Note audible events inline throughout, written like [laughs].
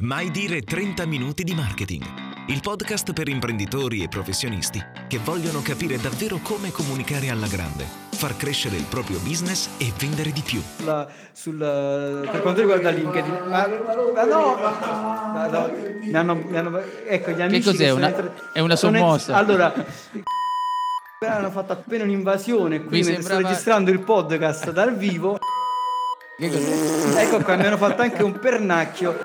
Mai dire 30 minuti di marketing. Il podcast per imprenditori e professionisti che vogliono capire davvero come comunicare alla grande, far crescere il proprio business e vendere di più. Sulla, sul, per quanto riguarda LinkedIn, ma, ma no, ma no, mi hanno, mi hanno, ecco gli amici. Che cos'è? sono Una- entrati- è una sono sommossa. allora, hanno fatto appena un'invasione qui Mi mentre sto sembrava- registrando il podcast dal vivo. Che? Ecco qua, mi hanno fatto anche un pernacchio.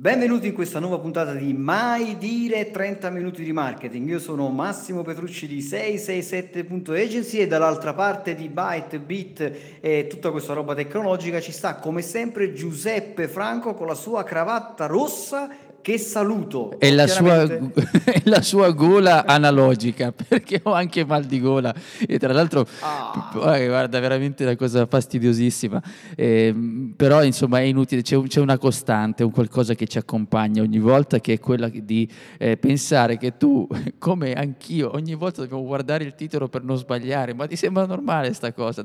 Benvenuti in questa nuova puntata di Mai dire 30 minuti di marketing. Io sono Massimo Petrucci di 667.agency e dall'altra parte di Byte, Bit e tutta questa roba tecnologica ci sta come sempre Giuseppe Franco con la sua cravatta rossa che saluto. È la, sua, Chiaramente- è [laughs] la sua gola analogica [laughs] perché ho anche mal di gola e tra l'altro Ah. guarda veramente una cosa fastidiosissima Ehm, però insomma è inutile c'è, c'è una costante un qualcosa che ci accompagna ogni volta che è quella di eh, pensare che tu [laughs] come anch'io ogni volta dobbiamo guardare il titolo per non sbagliare ma ti sembra normale sta cosa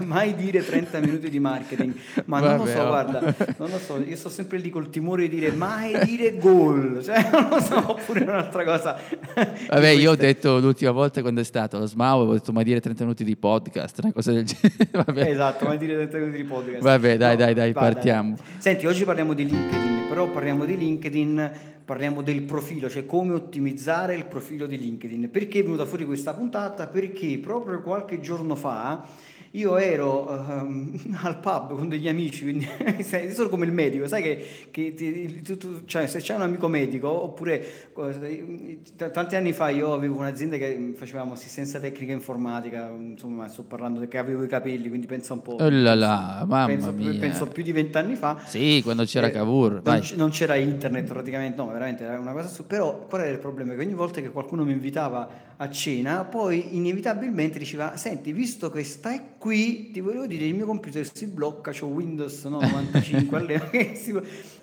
mai dire 30 minuti di marketing, ma non lo Vabbè, so, oh. guarda, non lo so, io sto sempre lì col timore di dire mai dire gol, cioè non lo so, oppure un'altra cosa. Vabbè, io ho detto l'ultima volta quando è stato allo SMAU, avevo detto ma dire 30 minuti di podcast, una cosa del genere. [laughs] Esatto, mai dire 30 minuti di podcast. Vabbè, dai, dai, dai, vai, partiamo. Senti, oggi parliamo di LinkedIn, però parliamo di LinkedIn, parliamo del profilo, cioè come ottimizzare il profilo di LinkedIn. Perché è venuta fuori questa puntata? Perché proprio qualche giorno fa io ero ehm, [laughs] al pub con degli amici, quindi [laughs] sono come il medico, sai che, che ti- tu- tu- cioè, se c'è un amico medico, oppure eh, t- tanti anni fa io avevo un'azienda che facevamo assistenza tecnica informatica, insomma sto parlando che avevo i capelli, quindi pensa un po'. Oh là là, mamma penso, mia. penso più di vent'anni fa. Sì, quando c'era Eh, Cavour, non, c- non c'era internet praticamente, no, veramente era una cosa su. Però qual era il problema? Che ogni volta che qualcuno mi invitava a cena, poi inevitabilmente diceva: Senti, visto che stai qui, ti volevo dire, il mio computer si blocca, c'ho Windows no, 95 all'epoca, che si-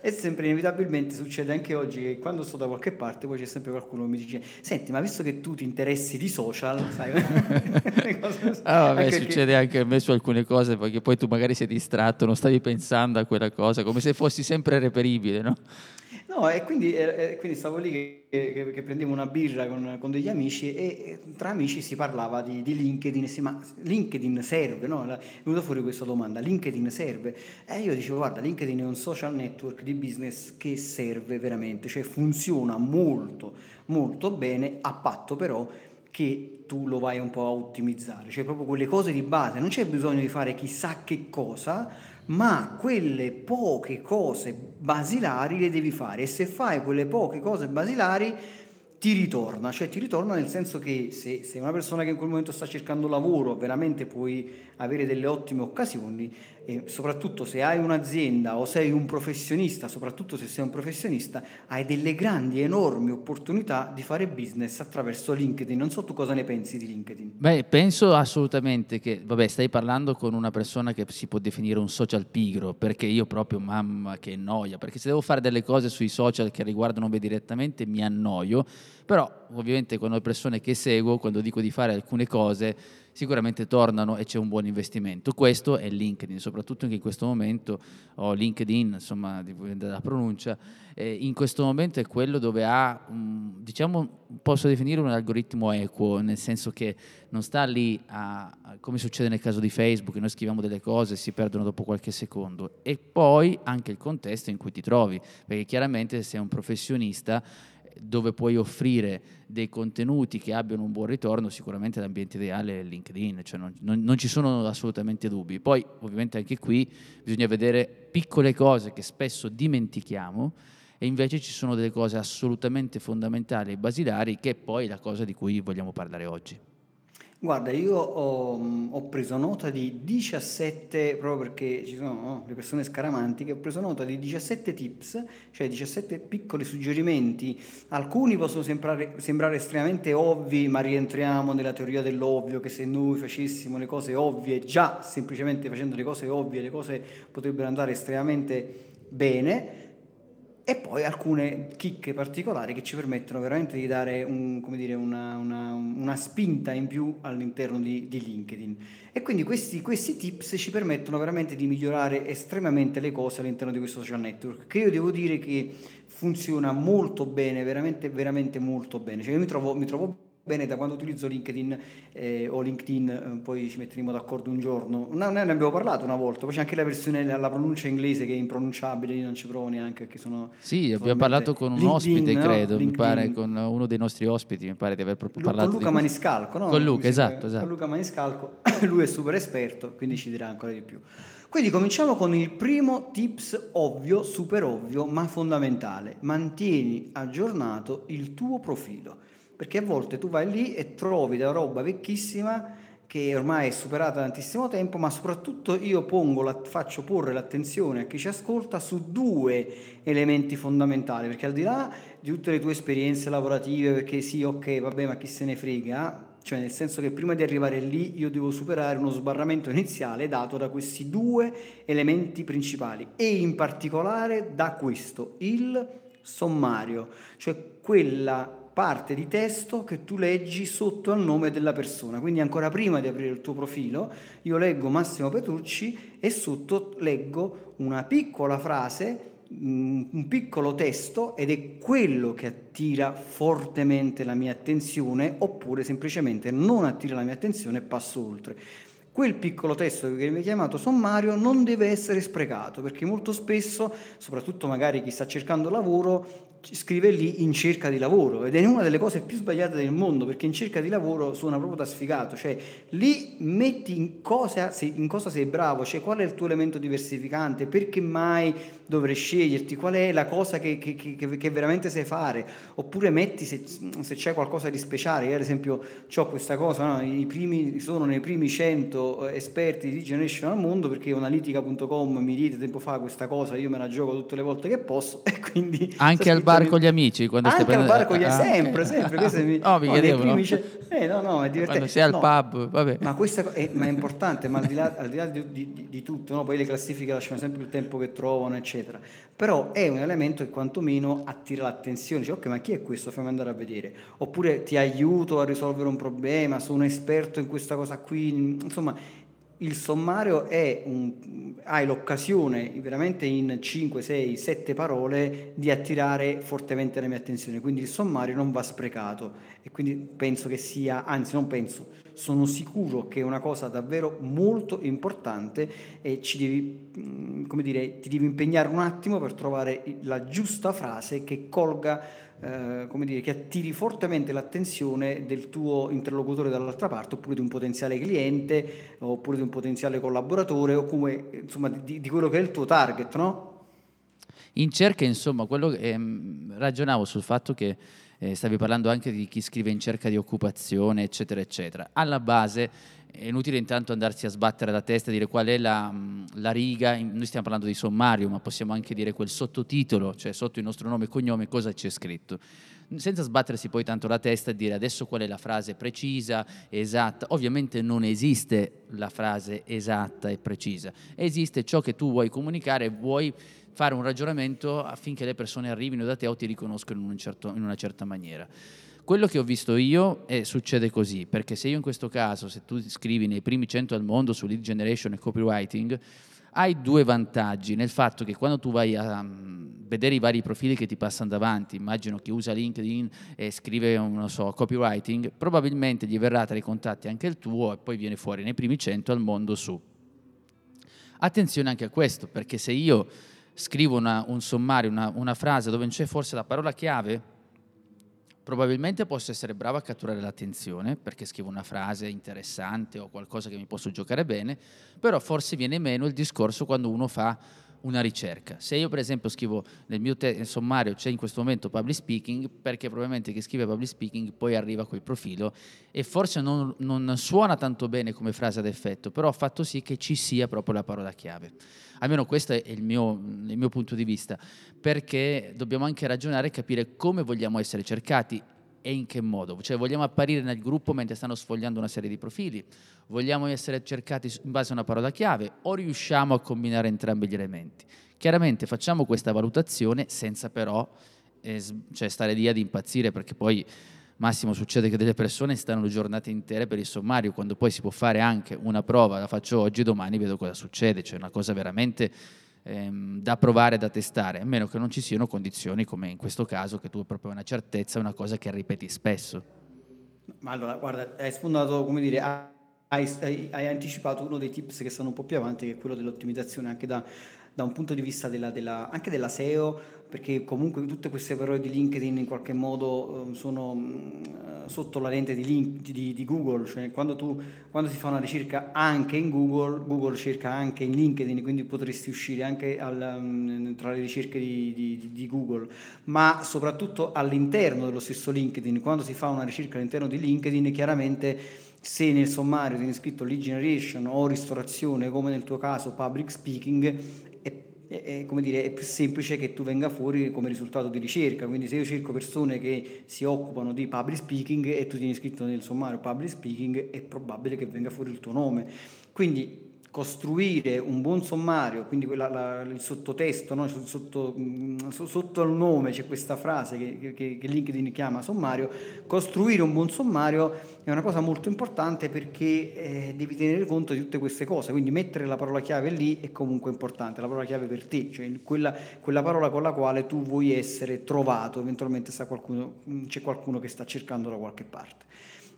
e sempre inevitabilmente succede anche oggi che quando sto da qualche parte, poi c'è sempre qualcuno che mi dice: Senti, ma visto che tu ti interessi di social, sai, [laughs] [laughs] cose- Ah, vabbè, anche succede anche a me su alcune cose perché poi tu magari sei distratto, non stavi pensando a quella cosa, come se fossi sempre reperibile, no? No, e quindi, eh, quindi stavo lì che, che- che prendevo una birra con, con degli amici e, e tra amici si parlava di, di LinkedIn, e si- ma LinkedIn serve, no? È venuta fuori questa domanda, LinkedIn serve? E io dicevo, guarda, LinkedIn è un social network di business che serve veramente, cioè funziona molto, molto bene, a patto però che tu lo vai un po' a ottimizzare, cioè proprio quelle cose di base, non c'è bisogno di fare chissà che cosa, ma quelle poche cose basilari le devi fare e se fai quelle poche cose basilari ti ritorna, cioè ti ritorna nel senso che se sei una persona che in quel momento sta cercando lavoro, veramente puoi avere delle ottime occasioni e soprattutto se hai un'azienda o sei un professionista, soprattutto se sei un professionista, hai delle grandi, enormi opportunità di fare business attraverso LinkedIn. Non so tu cosa ne pensi di LinkedIn. Beh, penso assolutamente che, vabbè, stai parlando con una persona che si può definire un social pigro, perché io proprio, mamma, che noia, perché se devo fare delle cose sui social che riguardano me direttamente mi annoio, però ovviamente con le persone che seguo, quando dico di fare alcune cose, sicuramente tornano e c'è un buon investimento. Questo è LinkedIn, soprattutto che in questo momento ho LinkedIn, insomma, dipende dalla pronuncia, eh, in questo momento è quello dove ha, un- diciamo, posso definire un algoritmo equo, nel senso che non sta lì a- come succede nel caso di Facebook, noi scriviamo delle cose e si perdono dopo qualche secondo. E poi anche il contesto in cui ti trovi, perché chiaramente se sei un professionista dove puoi offrire dei contenuti che abbiano un buon ritorno, sicuramente l'ambiente ideale è LinkedIn, cioè non, non- non ci sono assolutamente dubbi. Poi ovviamente anche qui bisogna vedere piccole cose che spesso dimentichiamo e invece ci sono delle cose assolutamente fondamentali e basilari che è poi la cosa di cui vogliamo parlare oggi. Guarda, io ho, ho preso nota di 17, proprio perché ci sono no, le persone scaramantiche, ho preso nota di 17 tips, cioè 17 piccoli suggerimenti. Alcuni possono sembrare, sembrare estremamente ovvi, ma rientriamo nella teoria dell'ovvio, che se noi facessimo le cose ovvie, già semplicemente facendo le cose ovvie, le cose potrebbero andare estremamente bene. E poi alcune chicche particolari che ci permettono veramente di dare un, dire, una, una, una, spinta in più all'interno di, di LinkedIn. E quindi questi, questi, tips ci permettono veramente di migliorare estremamente le cose all'interno di questo social network, che io devo dire che funziona molto bene, veramente, veramente molto bene. Cioè io mi trovo, mi trovo bene da quando utilizzo LinkedIn eh, o LinkedIn, eh, poi ci metteremo d'accordo un giorno. No, noi ne abbiamo parlato una volta, poi c'è anche la versione, la pronuncia inglese che è impronunciabile, io non ci provo neanche perché sono... Sì, abbiamo parlato con un LinkedIn, ospite, credo, no? mi pare, con uno dei nostri ospiti, mi pare di aver proprio parlato. Con Luca. Maniscalco, no? Con Luca, esatto, esatto. Con Luca Maniscalco, [coughs] lui è super esperto, quindi ci dirà ancora di più. Quindi cominciamo con il primo tips ovvio, super ovvio, ma fondamentale. Mantieni aggiornato il tuo profilo perché a volte tu vai lì e trovi della roba vecchissima che ormai è superata da tantissimo tempo, ma soprattutto io pongo la, faccio porre l'attenzione a chi ci ascolta su due elementi fondamentali, perché al di là di tutte le tue esperienze lavorative, perché sì, ok, vabbè, ma chi se ne frega, cioè nel senso che prima di arrivare lì io devo superare uno sbarramento iniziale dato da questi due elementi principali e in particolare da questo, il sommario, cioè quella parte di testo che tu leggi sotto al nome della persona. Quindi ancora prima di aprire il tuo profilo, io leggo Massimo Petrucci e sotto leggo una piccola frase, un piccolo testo ed è quello che attira fortemente la mia attenzione oppure semplicemente non attira la mia attenzione e passo oltre quel piccolo testo che viene chiamato sommario non deve essere sprecato perché molto spesso, soprattutto magari chi sta cercando lavoro, scrive lì in cerca di lavoro ed è una delle cose più sbagliate del mondo perché in cerca di lavoro suona proprio da sfigato, cioè lì metti in cosa, in cosa sei bravo, cioè qual è il tuo elemento diversificante, perché mai dovrei sceglierti, qual è la cosa che, che, che, che veramente sai fare, oppure metti se, se, c'è qualcosa di speciale, io ad esempio ho questa cosa, no? I primi, sono nei primi 100 eh, esperti di generation al mondo perché analitica.com mi dite tempo fa questa cosa, io me la gioco tutte le volte che posso [laughs] e quindi... Anche al bar con gli amici? Quando anche stai al bar con gli amici, ah, sempre, sempre, questo [laughs] mi... oh, mi no, chiedevo, eh, no, no, è divertente. Quando sei al no, pub, vabbè. Ma, questa, è, ma è importante, ma al di là, al di, là di, di, di, tutto, no? poi le classifiche lasciano sempre il tempo che trovano, eccetera eccetera. Però è un elemento che quantomeno attira l'attenzione, dice ok ma chi è questo? Fammi andare a vedere. Oppure ti aiuto a risolvere un problema, sono esperto in questa cosa qui, insomma il sommario è un, hai l'occasione veramente in 5, 6, 7 parole di attirare fortemente la mia attenzione, quindi il sommario non va sprecato. E quindi penso che sia, anzi non penso, sono sicuro che è una cosa davvero molto importante e ci devi, mm, come dire, ti devi impegnare un attimo per trovare la giusta frase che colga eh, come dire, che attiri fortemente l'attenzione del tuo interlocutore dall'altra parte, oppure di un potenziale cliente, oppure di un potenziale collaboratore, o come, insomma, di, di quello che è il tuo target, no? In cerca, insomma, quello ehm, ragionavo sul fatto che eh, stavi parlando anche di chi scrive in cerca di occupazione, eccetera, eccetera. Alla base è inutile intanto andarsi a sbattere la testa e dire qual è la, la, riga, noi stiamo parlando di sommario, ma possiamo anche dire quel sottotitolo, cioè sotto il nostro nome e cognome cosa c'è scritto. Senza sbattersi poi tanto la testa e dire adesso qual è la frase precisa, esatta. Ovviamente non esiste la frase esatta e precisa, esiste ciò che tu vuoi comunicare e vuoi fare un ragionamento affinché le persone arrivino da te o ti riconoscano in, un certo, in una certa maniera. Quello che ho visto io è, succede così, perché se io in questo caso, se tu scrivi nei primi 100 al mondo su lead generation e copywriting, hai due vantaggi nel fatto che quando tu vai a um, vedere i vari profili che ti passano davanti, immagino che usa LinkedIn e scrive, non so, copywriting, probabilmente gli verrà tra i contatti anche il tuo e poi viene fuori nei primi 100 al mondo su. Attenzione anche a questo, perché se io scrivo una, un sommario, una, una frase dove c'è forse la parola chiave, probabilmente posso essere bravo a catturare l'attenzione perché scrivo una frase interessante o qualcosa che mi posso giocare bene, però forse viene meno il discorso quando uno fa una ricerca. Se io per esempio scrivo nel mio te- sommario c'è in questo momento public speaking, perché probabilmente chi scrive public speaking poi arriva quel profilo e forse non, non suona tanto bene come frase ad effetto, però ha fatto sì che ci sia proprio la parola chiave. Almeno questo è il mio, il mio punto di vista, perché dobbiamo anche ragionare e capire come vogliamo essere cercati e in che modo. Cioè vogliamo apparire nel gruppo mentre stanno sfogliando una serie di profili, vogliamo essere cercati in base a una parola chiave o riusciamo a combinare entrambi gli elementi. Chiaramente facciamo questa valutazione senza però eh, cioè stare lì ad impazzire perché poi Massimo succede che delle persone stanno giornate intere per il sommario, quando poi si può fare anche una prova, la faccio oggi, domani vedo cosa succede, cioè una cosa veramente ehm, da provare, da testare, a meno che non ci siano condizioni come in questo caso, che tu hai proprio una certezza, una cosa che ripeti spesso. Ma allora, guarda, hai sfondato, come dire, hai, hai, hai anticipato uno dei tips che stanno un po' più avanti, che è quello dell'ottimizzazione anche da, da un punto di vista della, della, anche della SEO, perché comunque tutte queste parole di LinkedIn in qualche modo eh, sono mh, sotto la lente di, link, di, di, Google, cioè quando, tu, quando si fa una ricerca anche in Google, Google cerca anche in LinkedIn, quindi potresti uscire anche al, mh, tra le ricerche di, di, Google, ma soprattutto all'interno dello stesso LinkedIn, quando si fa una ricerca all'interno di LinkedIn, chiaramente se nel sommario tieni scritto lead generation o ristorazione, come nel tuo caso public speaking, è, come dire, è più semplice che tu venga fuori come risultato di ricerca. Quindi se io cerco persone che si occupano di public speaking e tu tieni scritto nel sommario public speaking, è probabile che venga fuori il tuo nome. Quindi costruire un buon sommario, quindi quella, la, il sottotesto, no? sotto, mh, sotto, il nome c'è questa frase che, che, che, LinkedIn chiama sommario, costruire un buon sommario è una cosa molto importante perché eh, devi tenere conto di tutte queste cose, quindi mettere la parola chiave lì è comunque importante, la parola chiave per te, cioè quella, quella parola con la quale tu vuoi essere trovato, eventualmente qualcuno, c'è qualcuno che sta cercando da qualche parte.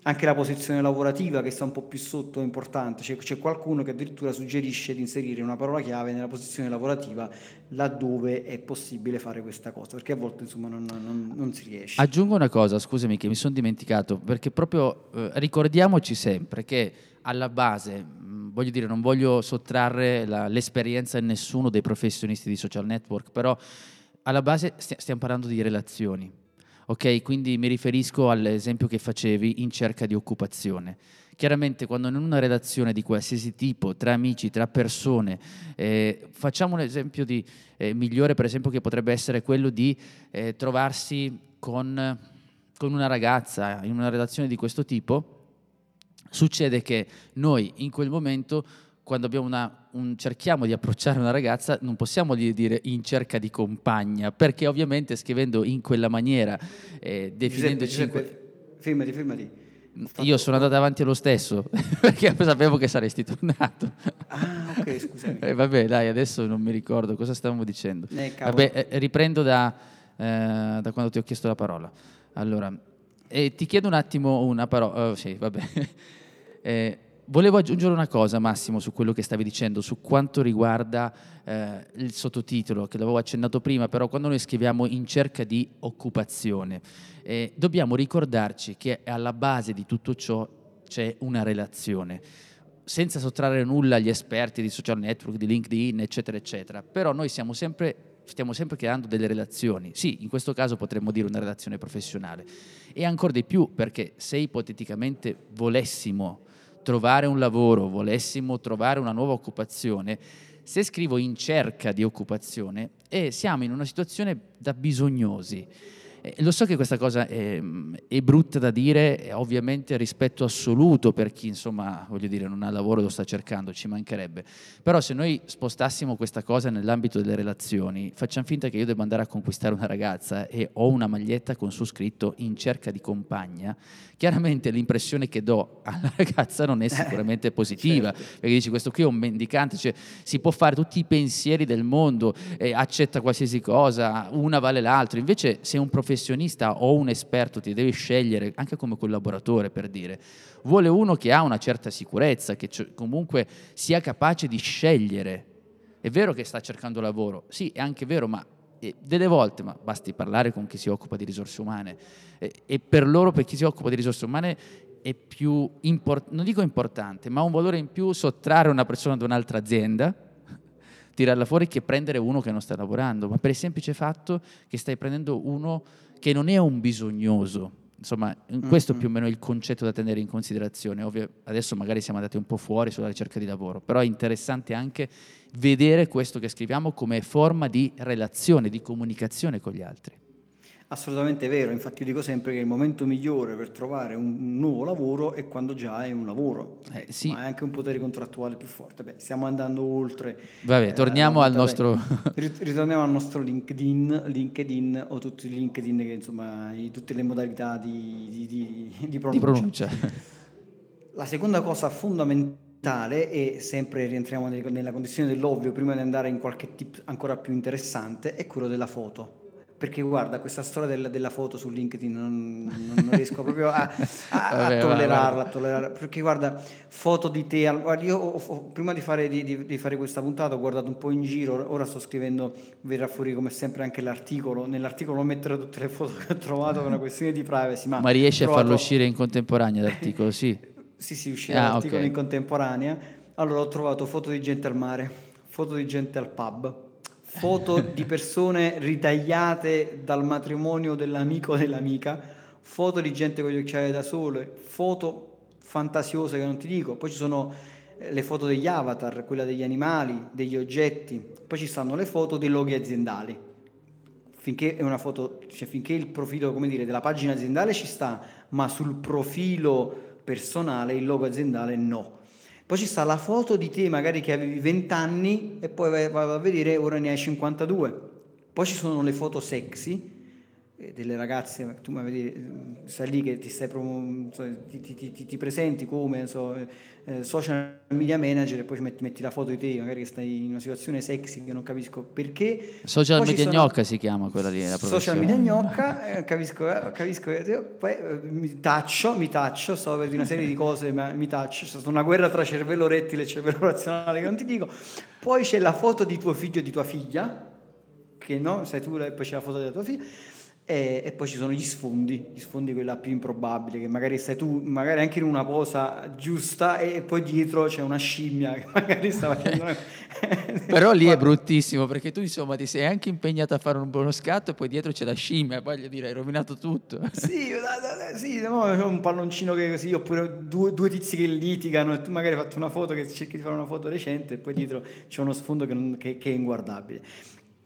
Anche la posizione lavorativa che sta un po' più sotto è importante, c'è, c'è qualcuno che addirittura suggerisce di inserire una parola chiave nella posizione lavorativa laddove è possibile fare questa cosa, perché a volte insomma non, non, non si riesce. Aggiungo una cosa, scusami che mi sono dimenticato, perché proprio eh, ricordiamoci sempre che alla base, mh, voglio dire, non voglio sottrarre la, l'esperienza a nessuno dei professionisti di social network, però alla base st- stiamo parlando di relazioni Ok, quindi mi riferisco all'esempio che facevi in cerca di occupazione. Chiaramente quando in una relazione di qualsiasi tipo, tra amici, tra persone, eh, facciamo un esempio di, eh, migliore per esempio che potrebbe essere quello di eh, trovarsi con, con una ragazza in una relazione di questo tipo, succede che noi in quel momento quando una, un, cerchiamo di approcciare una ragazza non possiamo dire in cerca di compagna, perché ovviamente scrivendo in quella maniera, eh, definendo Giuseppe, Giuseppe, fermati, fermati. Io sono andato avanti lo stesso, [laughs] perché sapevo che saresti tornato. Ah, ok, scusami. [laughs] eh, vabbè, dai, adesso non mi ricordo cosa stavamo dicendo. Eh, vabbè, eh, riprendo da, eh, da, quando ti ho chiesto la parola. Allora, ti chiedo un attimo una parola. Oh, sì, vabbè. [laughs] Volevo aggiungere una cosa, Massimo, su quello che stavi dicendo, su quanto riguarda eh, il sottotitolo, che l'avevo accennato prima, però quando noi scriviamo in cerca di occupazione, eh, dobbiamo ricordarci che alla base di tutto ciò c'è una relazione, senza sottrarre nulla agli esperti di social network, di LinkedIn, eccetera, eccetera, però noi sempre stiamo sempre creando delle relazioni. Sì, in questo caso potremmo dire una relazione professionale. E ancora di più perché se ipoteticamente volessimo trovare un lavoro, volessimo trovare una nuova occupazione, se scrivo in cerca di occupazione, eh, siamo in una situazione da bisognosi eh, lo so che questa cosa è, è brutta da dire, ovviamente rispetto assoluto per chi insomma, voglio dire, non ha lavoro e lo sta cercando, ci mancherebbe. Però se noi spostassimo questa cosa nell'ambito delle relazioni, facciamo finta che io debba andare a conquistare una ragazza e ho una maglietta con su scritto in cerca di compagna, chiaramente l'impressione che do alla [laughs] ragazza non è eh, sicuramente positiva, [laughs] certo. perché dici questo qui è un mendicante, cioè si può fare tutti i pensieri del mondo, eh, accetta qualsiasi cosa, una vale l'altra, invece se un professionista professionista o un esperto ti devi scegliere anche come collaboratore per dire, vuole uno che ha una certa sicurezza, che comunque sia capace di scegliere. È vero che sta cercando lavoro, sì, è anche vero, ma eh, delle volte, ma basti parlare con chi si occupa di risorse umane, e, e per loro, per chi si occupa di risorse umane, è più, import- non dico importante, ma ha un valore in più sottrarre una persona ad un'altra azienda [laughs] tirarla fuori che prendere uno che non sta lavorando, ma per il semplice fatto che stai prendendo uno che non è un bisognoso. Insomma, questo mm-hmm. più o meno è il concetto da tenere in considerazione. Ovvio, adesso magari siamo andati un po' fuori sulla ricerca di lavoro, però è interessante anche vedere questo che scriviamo come forma di relazione, di comunicazione con gli altri. Assolutamente vero, infatti io dico sempre che il momento migliore per trovare un nuovo lavoro è quando già hai un lavoro, Eh, sì. ma hai anche un potere contrattuale più forte. Beh, stiamo andando oltre. Vabbè, eh, torniamo al nostro... [laughs] Rit- Ritorniamo al nostro LinkedIn, LinkedIn o tutti i LinkedIn che insomma, i- tutte le modalità di, di- di- di pronuncia. pronuncia. La seconda cosa fondamentale, e sempre rientriamo nel- nella condizione dell'ovvio, prima di andare in qualche tip ancora più interessante, è quello della foto. Perché guarda, questa storia del- della foto su LinkedIn non, non- non riesco proprio a, [laughs] a- a Vabbè, va, tollerarla, a tollerarla. Perché guarda, foto di te, guarda, io ho- ho- prima di fare, di- di- di fare questa puntata ho guardato un po' in giro, ora- sto scrivendo, verrà fuori come sempre anche l'articolo, nell'articolo metterò tutte le foto che ho trovato per una questione di privacy, ma, Ma riesci a ho farlo trovato- uscire in contemporanea l'articolo? Sì. [laughs] sì, sì, uscirà Ah, l'articolo ok. in contemporanea. Allora ho trovato foto di gente al mare, foto di gente al pub, foto di persone ritagliate dal matrimonio dell'amico o dell'amica, foto di gente con gli occhiali da sole, foto fantasiose che non ti dico. Poi ci sono eh, le foto degli avatar, quella degli animali, degli oggetti, poi ci stanno le foto dei loghi aziendali finché foto, cioè finché il profilo, dire, della pagina aziendale ci sta, ma sul profilo personale il logo aziendale no. Poi ci sta la foto di te magari che avevi 20 anni e poi vai a vedere ora ne hai 52. Poi ci sono le foto sexy delle ragazze, tu mi vedi, eh, stai lì che ti stai ti, ti- ti- ti- ti presenti come so, eh, eh, social media manager e poi metti, metti la foto di te, magari che stai in una situazione sexy che non capisco perché. Social Poi media sono- gnocca si chiama quella lì, la Social media gnocca, eh, capisco, eh, capisco, poi mi taccio, mi taccio, sto per una serie di cose, ma mi taccio, c'è stata una guerra tra cervello rettile e cervello razionale che non ti dico. Poi c'è la foto di tuo figlio e di tua figlia, che no, sei tu e poi c'è la foto della tua figlia. E, e poi ci sono gli sfondi, gli sfondi quella più improbabile, che magari sei tu, magari anche in una posa giusta e poi dietro c'è una scimmia che [laughs] magari sta facendo una... [laughs] Però lì è bruttissimo perché tu insomma ti sei anche impegnato a fare un buono scatto e poi dietro c'è la scimmia, voglio dire, hai rovinato tutto. Sì, [laughs] sì, no, c'è un palloncino che così, oppure due, due tizi che litigano e tu magari hai fatto una foto che cerchi di fare una foto recente e poi dietro c'è uno sfondo che, non- che- che è inguardabile.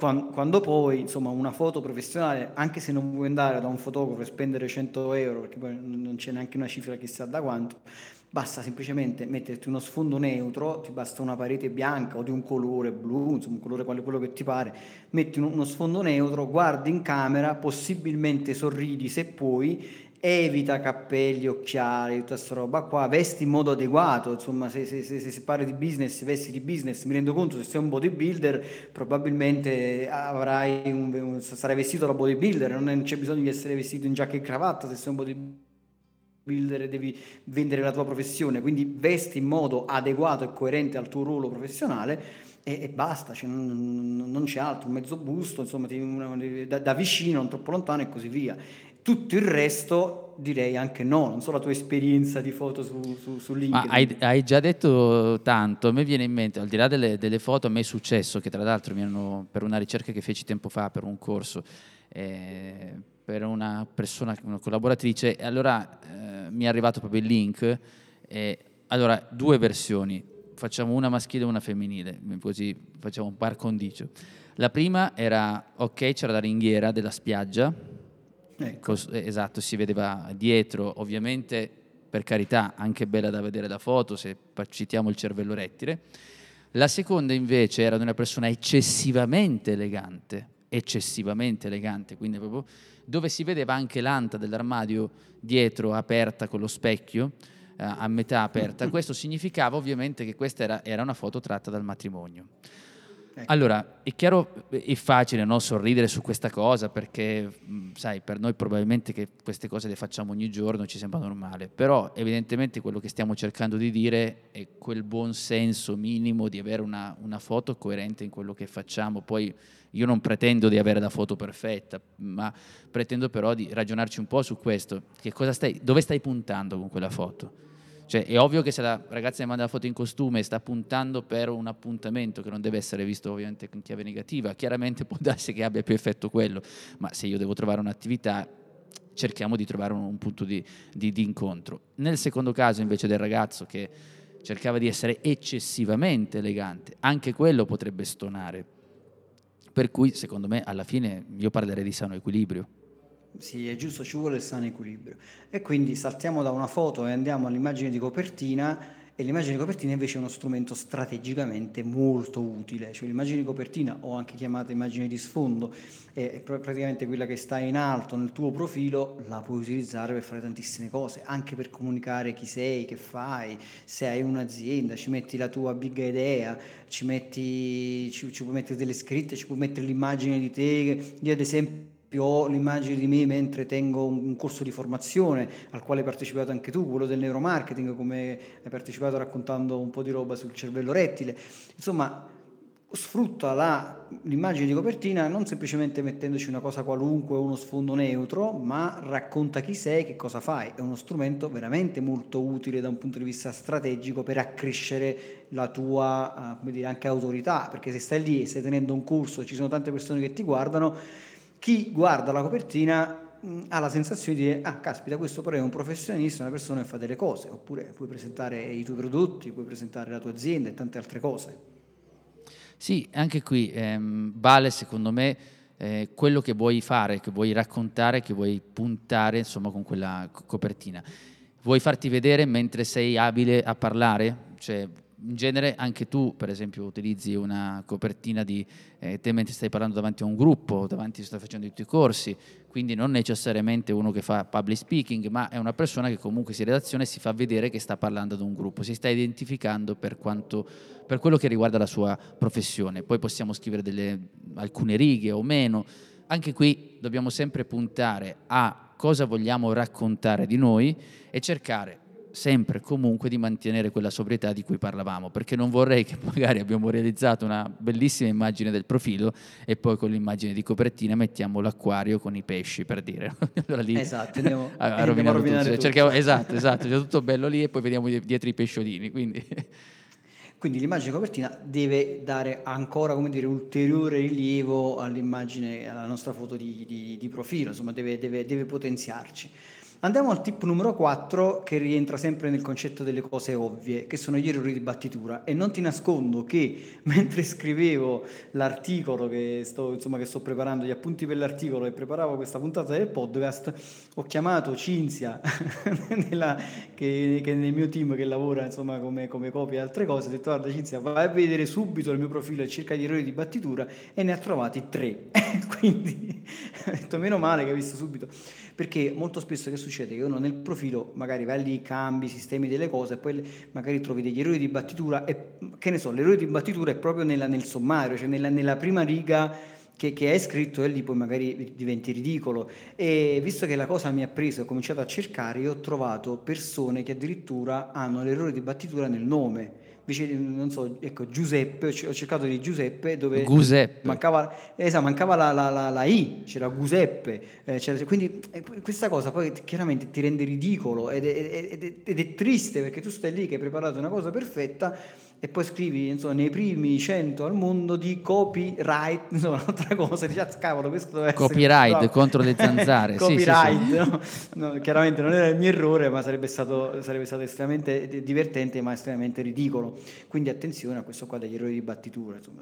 Quan- Quando, poi, insomma, una foto professionale, anche se non vuoi andare da un fotografo e spendere 100 euro, perché poi non c'è neanche una cifra chissà da quanto, basta semplicemente metterti uno sfondo neutro, ti basta una parete bianca o di un colore blu, insomma, un colore quale quello che ti pare, metti uno sfondo neutro, guardi in camera, possibilmente sorridi se puoi, evita cappelli, occhiali, tutta questa roba qua, vesti in modo adeguato, insomma, se, se- se- se si parla di business, vesti di business, mi rendo conto se sei un bodybuilder, probabilmente avrai un, un- sarai vestito da bodybuilder, non c'è bisogno di essere vestito in giacca e cravatta. Se sei un bodybuilder e devi vendere la tua professione, quindi vesti in modo adeguato e coerente al tuo ruolo professionale e, e basta, cioè non, non- non c'è altro, un mezzo busto, insomma, ti- una- da, da vicino, non troppo lontano e così via. Tutto il resto direi anche no, non so la tua esperienza di foto su, su, su Ma LinkedIn. hai, hai già detto tanto, a me viene in mente, al di là delle, delle foto, a me è successo che tra l'altro mi hanno, per una ricerca che feci tempo fa, per un corso, eh, per una persona, una collaboratrice, e allora eh, mi è arrivato proprio il link, e allora due versioni, facciamo una maschile e una femminile, così facciamo un par condicio. La prima era, ok, c'era la ringhiera della spiaggia, Ecco. Eh, esatto, si vedeva dietro, ovviamente per carità, anche bella da vedere da foto se citiamo il cervello rettile. La seconda invece era di una persona eccessivamente elegante, eccessivamente elegante, quindi proprio dove si vedeva anche l'anta dell'armadio dietro aperta con lo specchio, eh, a metà aperta. [laughs] Questo significava ovviamente che questa era, era una foto tratta dal matrimonio. Ecco. Allora, è chiaro, è facile no, sorridere su questa cosa perché, mh, sai, per noi probabilmente che queste cose le facciamo ogni giorno ci sembra normale, però evidentemente quello che stiamo cercando di dire è quel buon senso minimo di avere una, una foto coerente in quello che facciamo. Poi io non pretendo di avere la foto perfetta, ma pretendo però di ragionarci un po' su questo. Stai, dove stai puntando con quella foto? Cioè, è ovvio che se la ragazza mi manda la foto in costume e sta puntando per un appuntamento che non deve essere visto ovviamente in chiave negativa, chiaramente può darsi che abbia più effetto quello, ma se io devo trovare un'attività cerchiamo di trovare un, un punto di, di- di incontro. Nel secondo caso invece del ragazzo che cercava di essere eccessivamente elegante, anche quello potrebbe stonare. Per cui secondo me alla fine io parlerei di sano equilibrio. Sì, è giusto, ci vuole il sano equilibrio. E quindi saltiamo da una foto e andiamo all'immagine di copertina e l'immagine di copertina invece è uno strumento strategicamente molto utile, cioè l'immagine di copertina o anche chiamata immagine di sfondo è praticamente quella che sta in alto nel tuo profilo, la puoi utilizzare per fare tantissime cose, anche per comunicare chi sei, che fai, se hai un'azienda, ci metti la tua big idea, ci metti ci, ci puoi mettere delle scritte, ci puoi mettere l'immagine di te, io ad esempio ho l'immagine di me mentre tengo un, corso di formazione al quale hai partecipato anche tu, quello del neuromarketing, come hai partecipato raccontando un po' di roba sul cervello rettile. Insomma, sfrutta la, l'immagine di copertina non semplicemente mettendoci una cosa qualunque o uno sfondo neutro, ma racconta chi sei, che cosa fai. È uno strumento veramente molto utile da un punto di vista strategico per accrescere la tua, come dire, anche autorità, perché se stai lì e stai tenendo un corso e ci sono tante persone che ti guardano, chi guarda la copertina ha la sensazione di dire, ah caspita, questo però è un professionista, una persona che fa delle cose, oppure puoi presentare i tuoi prodotti, puoi presentare la tua azienda e tante altre cose. Sì, anche qui ehm, vale secondo me eh, quello che vuoi fare, che vuoi raccontare, che vuoi puntare insomma con quella copertina. Vuoi farti vedere mentre sei abile a parlare? Cioè, in genere anche tu, per esempio, utilizzi una copertina di eh, te mentre stai parlando davanti a un gruppo, davanti stai facendo i tuoi corsi, quindi non necessariamente uno che fa public speaking, ma è una persona che comunque si relaziona e si fa vedere che sta parlando ad un gruppo, si sta identificando per, quanto, per quello che riguarda la sua professione. Poi possiamo scrivere delle, alcune righe o meno. Anche qui dobbiamo sempre puntare a cosa vogliamo raccontare di noi e cercare sempre e comunque di mantenere quella sobrietà di cui parlavamo, perché non vorrei che [laughs] magari abbiamo realizzato una bellissima immagine del profilo e poi con l'immagine di copertina mettiamo l'acquario con i pesci, per dire. [laughs] allora lì esatto, andiamo, [laughs] a, a rovinare tutto. tutto. Cerchiamo, esatto, esatto, c'è tutto bello lì e poi vediamo dietro i pesciolini, quindi... Quindi l'immagine di copertina deve dare ancora come dire, ulteriore rilievo all'immagine, alla nostra foto di, di, di profilo, insomma deve, deve, deve potenziarci. Andiamo al tip numero 4 che rientra sempre nel concetto delle cose ovvie, che sono gli errori di battitura. E non ti nascondo che [laughs] mentre scrivevo l'articolo che sto, insomma, che sto preparando, gli appunti per l'articolo e preparavo questa puntata del podcast, ho chiamato Cinzia, [laughs] nella, che, che, nel mio team che lavora insomma, come, come copia e altre cose, ho detto guarda Cinzia vai a vedere subito il mio profilo e cerca gli errori di battitura e ne ha trovati tre. [laughs] Quindi ho [laughs] detto meno male che hai visto subito perché molto spesso che succede? Che uno nel profilo magari vai lì, cambi, sistemi delle cose e poi magari trovi degli errori di battitura e che ne so, l'errore di battitura è proprio nella, nel sommario, cioè nella, nella prima riga che, che, hai scritto e lì poi magari diventi ridicolo. E visto che la cosa mi ha preso e ho cominciato a cercare, io ho trovato persone che addirittura hanno l'errore di battitura nel nome non so, ecco, Giuseppe, ho cercato di Giuseppe dove Giuseppe. mancava, esatto, mancava la, la, la, la, I, c'era Giuseppe, eh, c'era, quindi eh, questa cosa poi chiaramente ti rende ridicolo ed è, ed, è, ed è triste perché tu stai lì che hai preparato una cosa perfetta e poi scrivi insomma, nei primi 100 al mondo di copyright, [laughs] insomma un'altra cosa, dici ah, cavolo questo deve essere... Copyright contro le zanzare. copyright, [laughs] sì, sì, sì. No? No, chiaramente non era il mio errore ma sarebbe stato, sarebbe stato estremamente divertente ma estremamente ridicolo, quindi attenzione a questo qua degli errori di battitura, insomma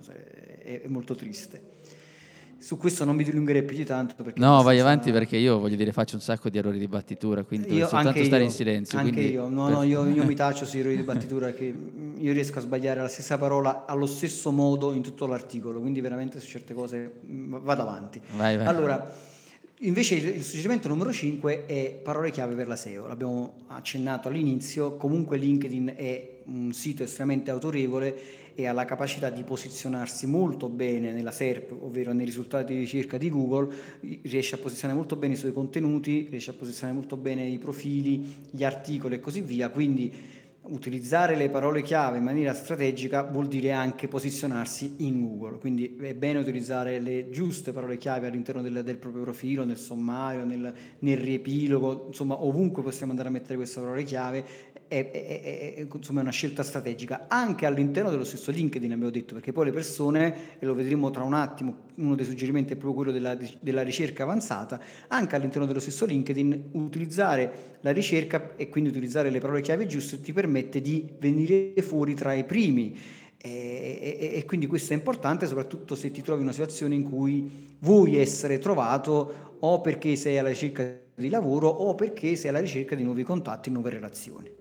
è, è molto triste. Su questo non mi dilungherei più di tanto. no, vai avanti perché io voglio dire faccio un sacco di errori di battitura, quindi io, soltanto stare io, in silenzio. Anche quindi... io, no, no, io, io mi [laughs] taccio sui errori di battitura che io riesco a sbagliare la stessa parola allo stesso modo in tutto l'articolo, quindi veramente su certe cose mm, vado avanti. Vai, vai. Allora, invece il, il suggerimento numero 5 è parole chiave per la SEO, l'abbiamo accennato all'inizio, comunque LinkedIn è un sito estremamente autorevole e ha la capacità di posizionarsi molto bene nella SERP, ovvero nei risultati di ricerca di Google, riesce a posizionare molto bene i suoi contenuti, riesce a posizionare molto bene i profili, gli articoli e così via, quindi utilizzare le parole chiave in maniera strategica vuol dire anche posizionarsi in Google, quindi è bene utilizzare le giuste parole chiave all'interno del, del proprio profilo, nel sommario, nel, nel, riepilogo, insomma ovunque possiamo andare a mettere queste parole chiave, è, è, è, insomma, è una scelta strategica, anche all'interno dello stesso LinkedIn abbiamo detto, perché poi le persone, e lo vedremo tra un attimo, uno dei suggerimenti è proprio quello della, della ricerca avanzata, anche all'interno dello stesso LinkedIn utilizzare la ricerca e quindi utilizzare le parole chiave giuste ti permette di venire fuori tra i primi. E, e, e, quindi questo è importante soprattutto se ti trovi in una situazione in cui vuoi essere trovato o perché sei alla ricerca di lavoro o perché sei alla ricerca di nuovi contatti, nuove relazioni.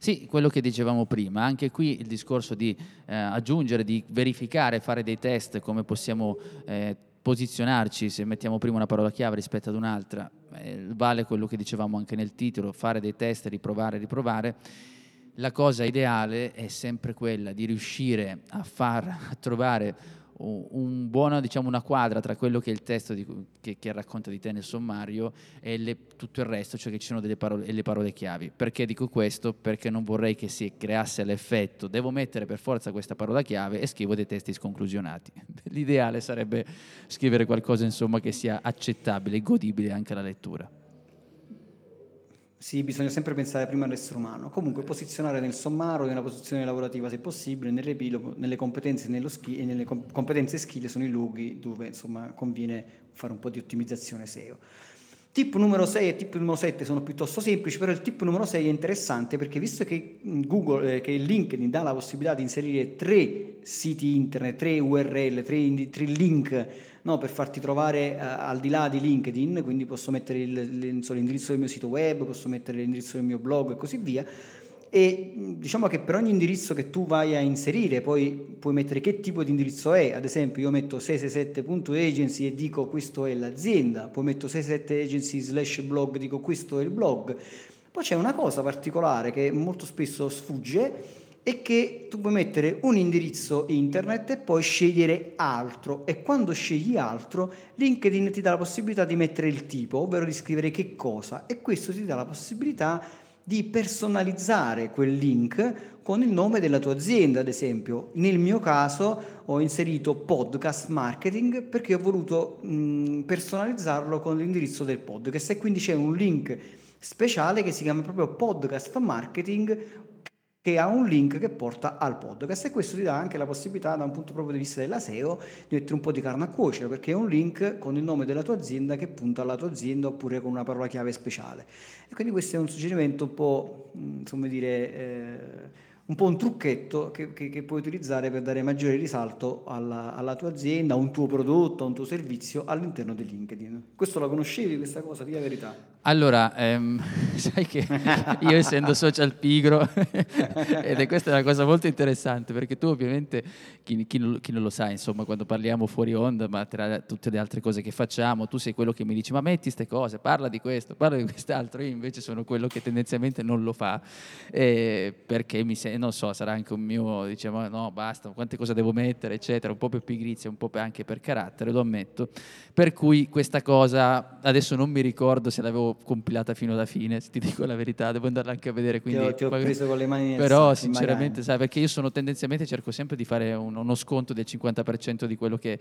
Sì, quello che dicevamo prima, anche qui il discorso di eh, aggiungere, di verificare, fare dei test, come possiamo eh, posizionarci se mettiamo prima una parola chiave rispetto ad un'altra, eh, vale quello che dicevamo anche nel titolo, fare dei test, riprovare, riprovare. La cosa ideale è sempre quella di riuscire a far a trovare un buona, diciamo, una quadra tra quello che è il testo di, che, che, racconta di te nel sommario e le, tutto il resto, cioè che ci sono delle parole, le parole chiavi. Perché dico questo? Perché non vorrei che si creasse l'effetto, devo mettere per forza questa parola chiave e scrivo dei testi sconclusionati. [laughs] L'ideale sarebbe scrivere qualcosa insomma, che sia accettabile e godibile anche alla lettura. Sì, bisogna sempre pensare prima all'essere umano. Comunque posizionare nel sommario, nella posizione lavorativa se possibile, nel riepilogo, nelle competenze, ski, e nelle competenze e skill sono i luoghi dove insomma conviene fare un po' di ottimizzazione SEO. Tip numero 6 e tip numero 7 sono piuttosto semplici, però il tip numero 6 è interessante perché visto che Google, eh, che LinkedIn dà la possibilità di inserire tre siti internet, tre URL, tre, tre link no, per farti trovare uh, al di là di LinkedIn, quindi posso mettere il, l'indirizzo del mio sito web, posso mettere l'indirizzo del mio blog e così via. E diciamo che per ogni indirizzo che tu vai a inserire, poi puoi mettere che tipo di indirizzo è. Ad esempio, io metto 667.agency e dico questo è l'azienda, poi metto 667agency slash blog, dico questo è il blog. Poi c'è una cosa particolare che molto spesso sfugge è che tu puoi mettere un indirizzo internet e poi scegliere altro e quando scegli altro LinkedIn ti dà la possibilità di mettere il tipo, ovvero di scrivere che cosa e questo ti dà la possibilità di personalizzare quel link con il nome della tua azienda, ad esempio. Nel mio caso ho inserito podcast marketing perché ho voluto mh, personalizzarlo con l'indirizzo del podcast e quindi c'è un link speciale che si chiama proprio podcast marketing che ha un link che porta al podcast. E questo ti dà anche la possibilità da un punto proprio di vista della SEO di mettere un po' di carne a cuocere perché è un link con il nome della tua azienda che punta alla tua azienda oppure con una parola chiave speciale. E quindi questo è un suggerimento un po' insomma dire eh, un po' un trucchetto che, che, che, puoi utilizzare per dare maggiore risalto alla, alla, tua azienda, a un tuo prodotto, a un tuo servizio all'interno di LinkedIn. Questo la conoscevi questa cosa, di verità? Allora, ehm, [laughs] sai che io essendo social pigro, [laughs] ed è questa una cosa molto interessante, perché tu ovviamente, chi, chi, chi, non, lo sa, insomma, quando parliamo fuori onda, ma tra tutte le altre cose che facciamo, tu sei quello che mi dici, ma metti queste cose, parla di questo, parla di quest'altro, io invece sono quello che tendenzialmente non lo fa, eh, perché mi sento non so, sarà anche un mio, diciamo, no, basta, quante cose devo mettere, eccetera, un po' per pigrizia, un po' anche per carattere, lo ammetto. Per cui questa cosa, adesso non mi ricordo se l'avevo compilata fino alla fine, se ti dico la verità, devo andarla anche a vedere. Quindi, ti, ho, ti ho preso con le mani nel Però sinceramente, sai, perché io sono tendenzialmente, cerco sempre di fare un, uno sconto del 50% di quello che,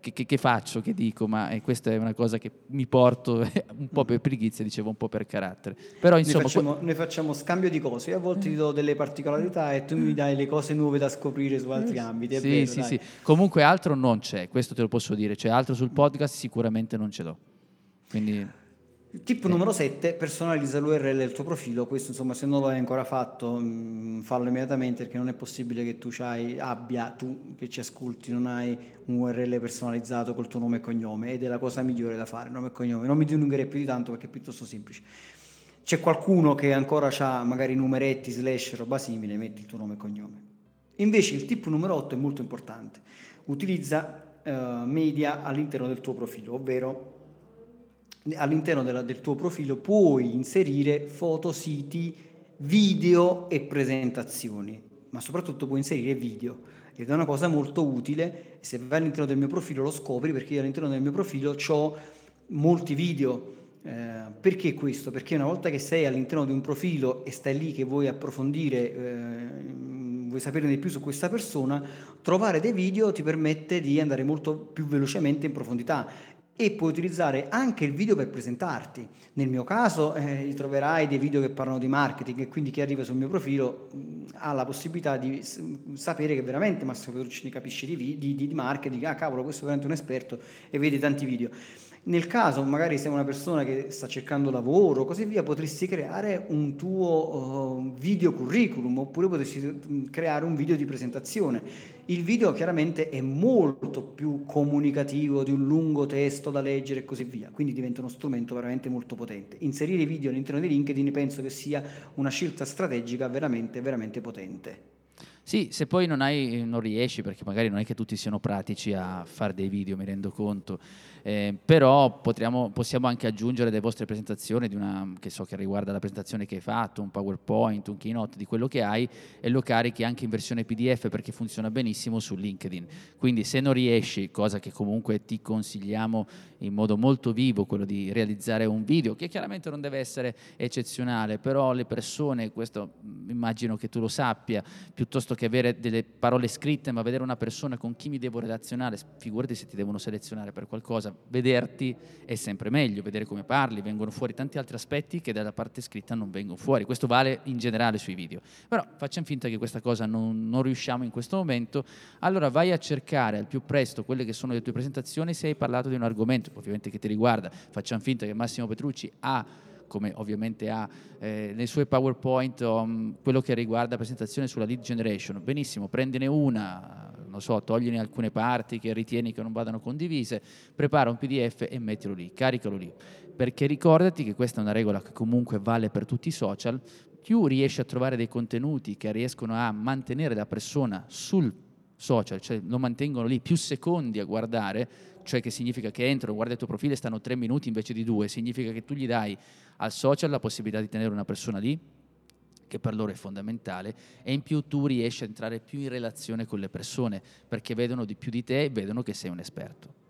che, che, che faccio, che dico, ma eh, questa è una cosa che mi porto [laughs] un po' per pigrizia, dicevo, un po' per carattere. Però insomma... Noi facciamo, noi facciamo scambio di cose, io a volte ti do delle particolarità curiosità e tu mi dai le cose nuove da scoprire su altri ambiti. sì, vero, sì, dai. sì. Comunque altro non c'è, questo te lo posso dire. C'è altro sul podcast, sicuramente non ce l'ho. Quindi... Tip numero 7, personalizza l'URL del tuo profilo. Questo, insomma, se non lo hai ancora fatto, mh, mm, fallo immediatamente perché non è possibile che tu abbia, tu che ci ascolti, non hai un URL personalizzato col tuo nome e cognome ed è la cosa migliore da fare, nome e cognome. Non mi dilungherei più di tanto perché è piuttosto semplice c'è qualcuno che ancora ha magari numeretti, slash, roba simile, metti il tuo nome e cognome. Invece il tip numero 8 è molto importante. Utilizza uh, media all'interno del tuo profilo, ovvero all'interno della, del tuo profilo puoi inserire foto, siti, video e presentazioni, ma soprattutto puoi inserire video ed è una cosa molto utile. Se vai all'interno del mio profilo lo scopri perché io all'interno del mio profilo ho molti video eh, perché questo? Perché una volta che sei all'interno di un profilo e stai lì che vuoi approfondire, eh, vuoi sapere di più su questa persona, trovare dei video ti permette di andare molto più velocemente in profondità e puoi utilizzare anche il video per presentarti. Nel mio caso eh, troverai dei video che parlano di marketing e quindi chi arriva sul mio profilo mh, ha la possibilità di s- sapere che veramente Massimo Petruccini capisce di, di, di, di marketing, ah cavolo questo è veramente un esperto e vedi tanti video. Nel caso magari sei una persona che sta cercando lavoro, così via, potresti creare un tuo uh, video curriculum oppure potresti mm, creare un video di presentazione. Il video chiaramente è molto più comunicativo di un lungo testo da leggere e così via, quindi diventa uno strumento veramente molto potente. Inserire video all'interno di LinkedIn penso che sia una scelta strategica veramente, veramente potente. Sì, se poi non, hai, non riesci, perché magari non è che tutti siano pratici a fare dei video, mi rendo conto, eh, però potremmo, possiamo anche aggiungere delle vostre presentazioni, una, che so che riguarda la presentazione che hai fatto, un PowerPoint, un keynote di quello che hai e lo carichi anche in versione PDF perché funziona benissimo su LinkedIn. Quindi se non riesci, cosa che comunque ti consigliamo in modo molto vivo, quello di realizzare un video, che chiaramente non deve essere eccezionale, però le persone, questo immagino che tu lo sappia, piuttosto che avere delle parole scritte, ma vedere una persona con chi mi devo relazionare, figurati se ti devono selezionare per qualcosa, vederti è sempre meglio, vedere come parli, vengono fuori tanti altri aspetti che dalla parte scritta non vengono fuori. Questo vale in generale sui video. Però facciamo finta che questa cosa non, non riusciamo in questo momento, allora vai a cercare al più presto quelle che sono le tue presentazioni se hai parlato di un argomento, ovviamente che ti riguarda. Facciamo finta che Massimo Petrucci ha come ovviamente ha eh, nei suoi PowerPoint um, quello che riguarda presentazione sulla lead generation. Benissimo, prendine una, non so, togliene alcune parti che ritieni che non vadano condivise, prepara un PDF e mettilo lì, caricalo lì. Perché ricordati che questa è una regola che comunque vale per tutti i social, più riesci a trovare dei contenuti che riescono a mantenere la persona sul social, cioè lo mantengono lì più secondi a guardare, cioè che significa che entrano, guarda il tuo profilo e stanno tre minuti invece di due, significa che tu gli dai al social la possibilità di tenere una persona lì che per loro è fondamentale, e in più tu riesci a entrare più in relazione con le persone, perché vedono di più di te e vedono che sei un esperto.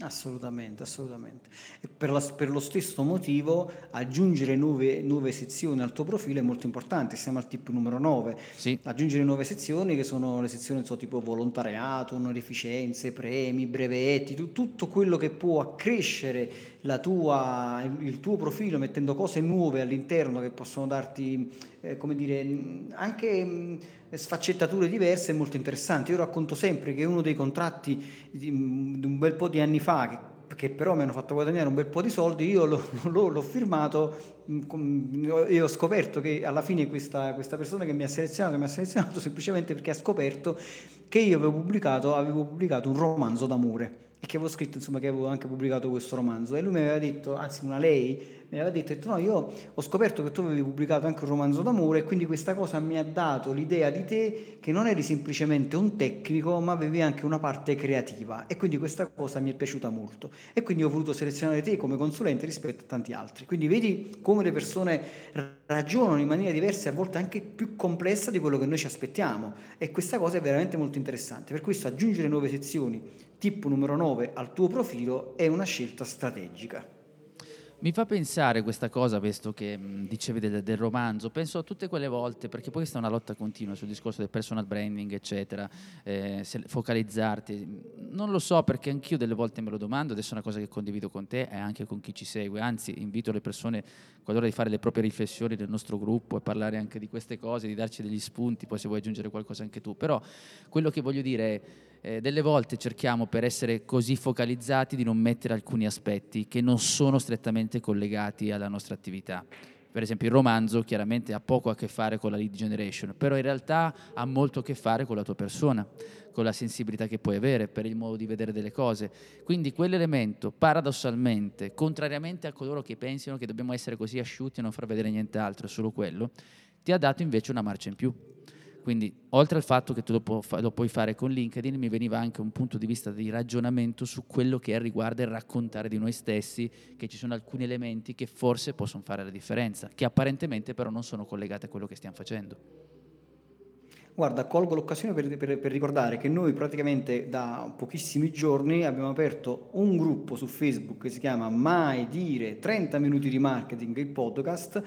Assolutamente, assolutamente. E per, la, per lo stesso motivo aggiungere nuove, nuove, sezioni al tuo profilo è molto importante, siamo al tip numero 9. Sì. Aggiungere nuove sezioni che sono le sezioni so, tipo volontariato, onorificenze, premi, brevetti, tu, tutto quello che può accrescere tua, il tuo profilo mettendo cose nuove all'interno che possono darti, eh, come dire, anche mh, sfaccettature diverse è molto interessante. Io racconto sempre che uno dei contratti di, di un bel po' di anni fa, che, che, però mi hanno fatto guadagnare un bel po' di soldi, io l'ho, [laughs] l'ho, l'ho firmato e ho scoperto che alla fine questa, questa persona che mi ha selezionato, mi ha selezionato [laughs] semplicemente perché ha scoperto che io avevo pubblicato, avevo pubblicato un romanzo d'amore e che avevo scritto, insomma, che avevo anche pubblicato questo romanzo. E lui mi aveva detto, anzi una lei, mi aveva detto, detto, no, io ho scoperto che tu avevi pubblicato anche un romanzo d'amore e quindi questa cosa mi ha dato l'idea di te che non eri semplicemente un tecnico, ma avevi anche una parte creativa. E quindi questa cosa mi è piaciuta molto. E quindi ho voluto selezionare te come consulente rispetto a tanti altri. Quindi vedi come le persone ragionano in maniera diversa e a volte anche più complessa di quello che noi ci aspettiamo. E questa cosa è veramente molto interessante. Per questo aggiungere nuove sezioni tip numero 9 al tuo profilo è una scelta strategica. Mi fa pensare questa cosa, visto che mh, dicevi del, del, romanzo, penso a tutte quelle volte, perché poi questa è una lotta continua sul discorso del personal branding, eccetera, eh, focalizzarti. Non lo so perché anch'io delle volte me lo domando, adesso è una cosa che condivido con te e anche con chi ci segue, anzi invito le persone qualora di fare le proprie riflessioni nel nostro gruppo e parlare anche di queste cose, di darci degli spunti, poi se vuoi aggiungere qualcosa anche tu. Però quello che voglio dire è eh, delle volte cerchiamo per essere così focalizzati di non mettere alcuni aspetti che non sono strettamente collegati alla nostra attività. Per esempio il romanzo chiaramente ha poco a che fare con la lead generation, però in realtà ha molto a che fare con la tua persona, con la sensibilità che puoi avere, per il modo di vedere delle cose. Quindi quell'elemento, paradossalmente, contrariamente a coloro che pensano che dobbiamo essere così asciutti e non far vedere nient'altro, solo quello, ti ha dato invece una marcia in più. Quindi, oltre al fatto che tu lo, pu- lo, puoi fare con LinkedIn, mi veniva anche un punto di vista di ragionamento su quello che riguarda il raccontare di noi stessi, che ci sono alcuni elementi che forse possono fare la differenza, che apparentemente però non sono collegati a quello che stiamo facendo. Guarda, colgo l'occasione per, per, per, ricordare che noi praticamente da pochissimi giorni abbiamo aperto un gruppo su Facebook che si chiama Mai dire 30 minuti di marketing, il podcast,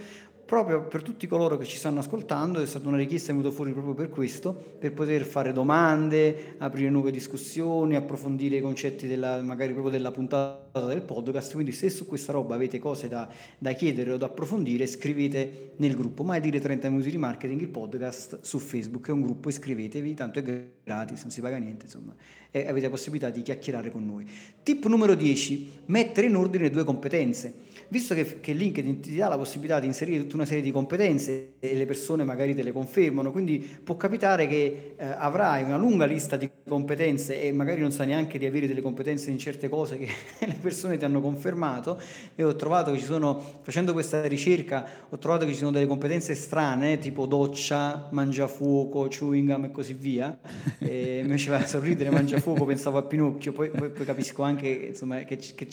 proprio per tutti coloro che ci stanno ascoltando, è stata una richiesta venuta fuori proprio per questo, per poter fare domande, aprire nuove discussioni, approfondire i concetti della, magari proprio della puntata del podcast, quindi se su questa roba avete cose da, da chiedere o da approfondire, scrivete nel gruppo, mai dire 30 minuti di marketing, il podcast su Facebook, è un gruppo, iscrivetevi, tanto è gratis, non si paga niente, insomma, e avete la possibilità di chiacchierare con noi. Tip numero 10, mettere in ordine due competenze visto che, che, LinkedIn ti dà la possibilità di inserire tutta una serie di competenze e le persone magari te le confermano, quindi può capitare che eh, avrai una lunga lista di competenze e magari non sai neanche di avere delle competenze in certe cose che [laughs] le persone ti hanno confermato e ho trovato che ci sono, facendo questa ricerca, ho trovato che ci sono delle competenze strane, tipo doccia, mangiafuoco, chewing gum e così via, e mi faceva sorridere mangiafuoco, pensavo a Pinocchio, poi, poi, poi capisco anche insomma, che, che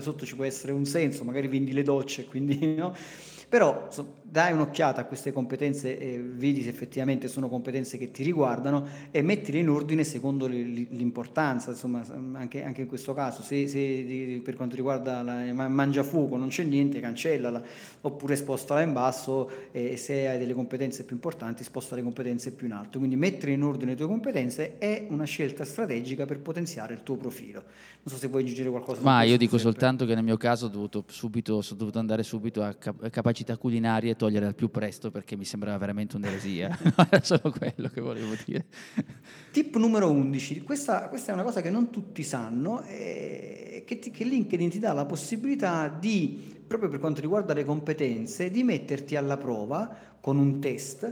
sotto ci può essere un senso, magari vendi le docce, quindi no? Però so, dai un'occhiata a queste competenze e vedi se effettivamente sono competenze che ti riguardano e mettile in ordine secondo l'importanza, insomma, anche, anche in questo caso, se, se, per quanto riguarda la mangiafuoco non c'è niente, cancellala, oppure spostala in basso e se hai delle competenze più importanti sposta le competenze più in alto. Quindi mettere in ordine le tue competenze è una scelta strategica per potenziare il tuo profilo. Non so se vuoi aggiungere qualcosa. Ma io dico sempre. soltanto che nel mio caso ho dovuto, subito, sono dovuto andare subito a capacità culinarie togliere al più presto perché mi sembrava veramente un'eresia. [laughs] Era solo quello che volevo dire. Tip numero 11. Questa, questa è una cosa che non tutti sanno, eh, che, che LinkedIn ti dà la possibilità di, proprio per quanto riguarda le competenze, di metterti alla prova con un test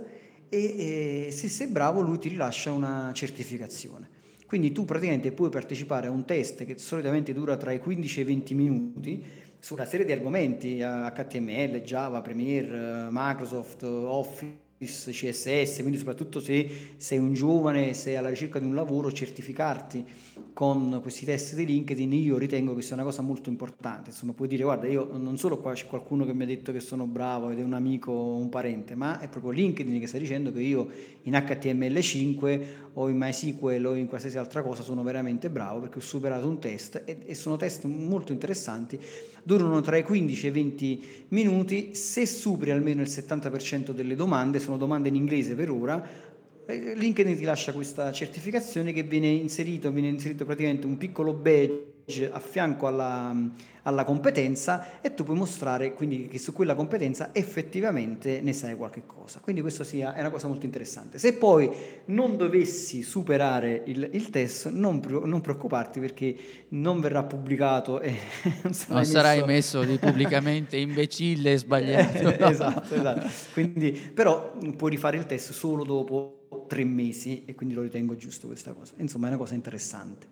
e, e se sei bravo lui ti rilascia una certificazione. Quindi tu praticamente puoi partecipare a un test che solitamente dura tra i 15 e i 20 minuti su una serie di argomenti, HTML, Java, Premiere, Microsoft, Office, CSS, quindi soprattutto se sei un giovane, sei alla ricerca di un lavoro, certificarti con questi test di LinkedIn io ritengo che sia una cosa molto importante. Insomma, puoi dire guarda, io non solo qua c'è qualcuno che mi ha detto che sono bravo ed è un amico o un parente, ma è proprio LinkedIn che sta dicendo che io in HTML5 o in MySQL o in qualsiasi altra cosa sono veramente bravo perché ho superato un test e, e sono test molto interessanti durano tra i 15 e i 20 minuti, se superi almeno il 70% delle domande, sono domande in inglese per ora, LinkedIn ti lascia questa certificazione che viene inserito, viene inserito praticamente un piccolo badge a fianco alla, alla competenza e tu puoi mostrare quindi che su quella competenza effettivamente ne sai qualche cosa. Quindi questo sia, è una cosa molto interessante. Se poi non dovessi superare il, il test, non, non, preoccuparti perché non verrà pubblicato e [laughs] non sarai, non sarai messo, messo pubblicamente [laughs] imbecille e sbagliato. No? esatto, esatto. Quindi, però puoi rifare il test solo dopo tre mesi e quindi lo ritengo giusto questa cosa. Insomma, è una cosa interessante.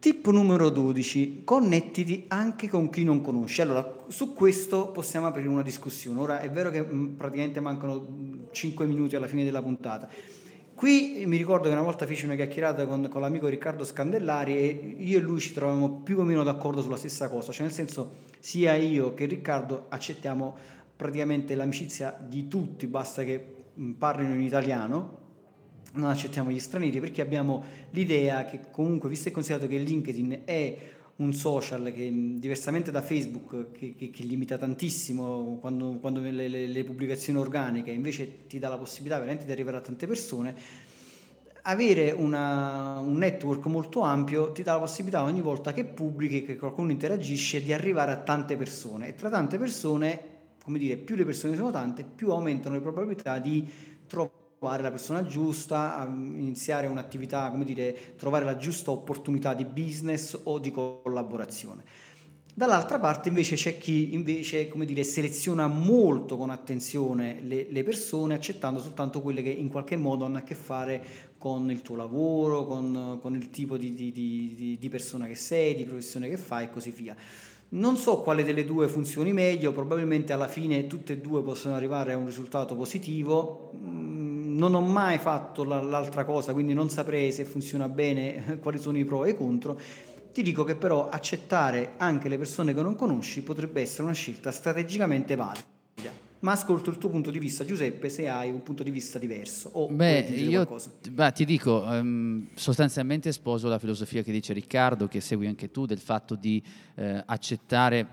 Tip numero 12, connettiti anche con chi non conosci. Allora, su questo possiamo aprire una discussione. Ora è vero che mm, praticamente mancano 5 mm, minuti alla fine della puntata. Qui mi ricordo che una volta feci una chiacchierata con, con l'amico Riccardo Scandellari e io e lui ci trovavamo più o meno d'accordo sulla stessa cosa, cioè nel senso sia io che Riccardo accettiamo praticamente l'amicizia di tutti, basta che mm, parlino in italiano non accettiamo gli stranieri perché abbiamo l'idea che comunque, visto e considerato che LinkedIn è un social che diversamente da Facebook che, che, che limita tantissimo quando, quando le, le, le, pubblicazioni organiche invece ti dà la possibilità veramente di arrivare a tante persone avere una, un network molto ampio ti dà la possibilità ogni volta che pubblichi che qualcuno interagisce di arrivare a tante persone. E tra tante persone come dire più le persone sono tante più aumentano le probabilità di trovare trovare la persona giusta, iniziare un'attività, come dire, trovare la giusta opportunità di business o di collaborazione. Dall'altra parte invece c'è chi invece, come dire, seleziona molto con attenzione le, le, persone, accettando soltanto quelle che in qualche modo hanno a che fare con il tuo lavoro, con, con il tipo di, di, di, di persona che sei, di professione che fai e così via. Non so quale delle due funzioni meglio, probabilmente alla fine tutte e due possono arrivare a un risultato positivo non ho mai fatto l'altra cosa, quindi non saprei se funziona bene, [laughs] quali sono i pro e i contro. Ti dico che però accettare anche le persone che non conosci potrebbe essere una scelta strategicamente valida. Ma ascolto il tuo punto di vista, Giuseppe, se hai un punto di vista diverso. O beh, io beh, ti dico, um, sostanzialmente sposo la filosofia che dice Riccardo, che segui anche tu, del fatto di eh, accettare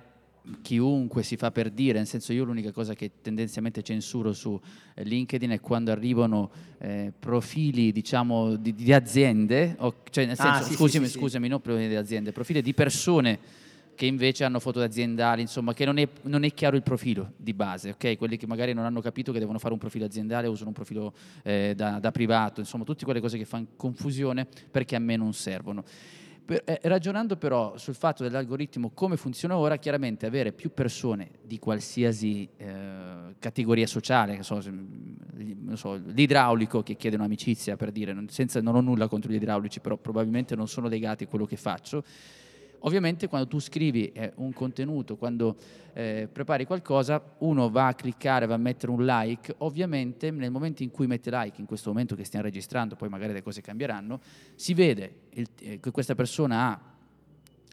chiunque si fa per dire, nel senso io l'unica cosa che tendenzialmente censuro su eh, LinkedIn è quando arrivano eh, profili diciamo di, di aziende, o, cioè nel ah, senso, ah, sì, scusami, sì, scusami, sì. non profili di aziende, profili di persone che invece hanno foto aziendali, insomma, che non è, non è, chiaro il profilo di base, ok? Quelli che magari non hanno capito che devono fare un profilo aziendale usano un profilo eh, da, da privato, insomma, tutte quelle cose che fanno confusione perché a me non servono. Per, eh, ragionando però sul fatto dell'algoritmo come funziona ora, chiaramente avere più persone di qualsiasi eh, categoria sociale, so, so, l'idraulico che chiede un'amicizia per dire, non, senza, non ho nulla contro gli idraulici, però probabilmente non sono legati a quello che faccio, Ovviamente quando tu scrivi eh, un contenuto, quando eh, prepari qualcosa, uno va a cliccare, va a mettere un like, ovviamente nel momento in cui mette like, in questo momento che stiamo registrando, poi magari le cose cambieranno, si vede il, eh, che questa persona ha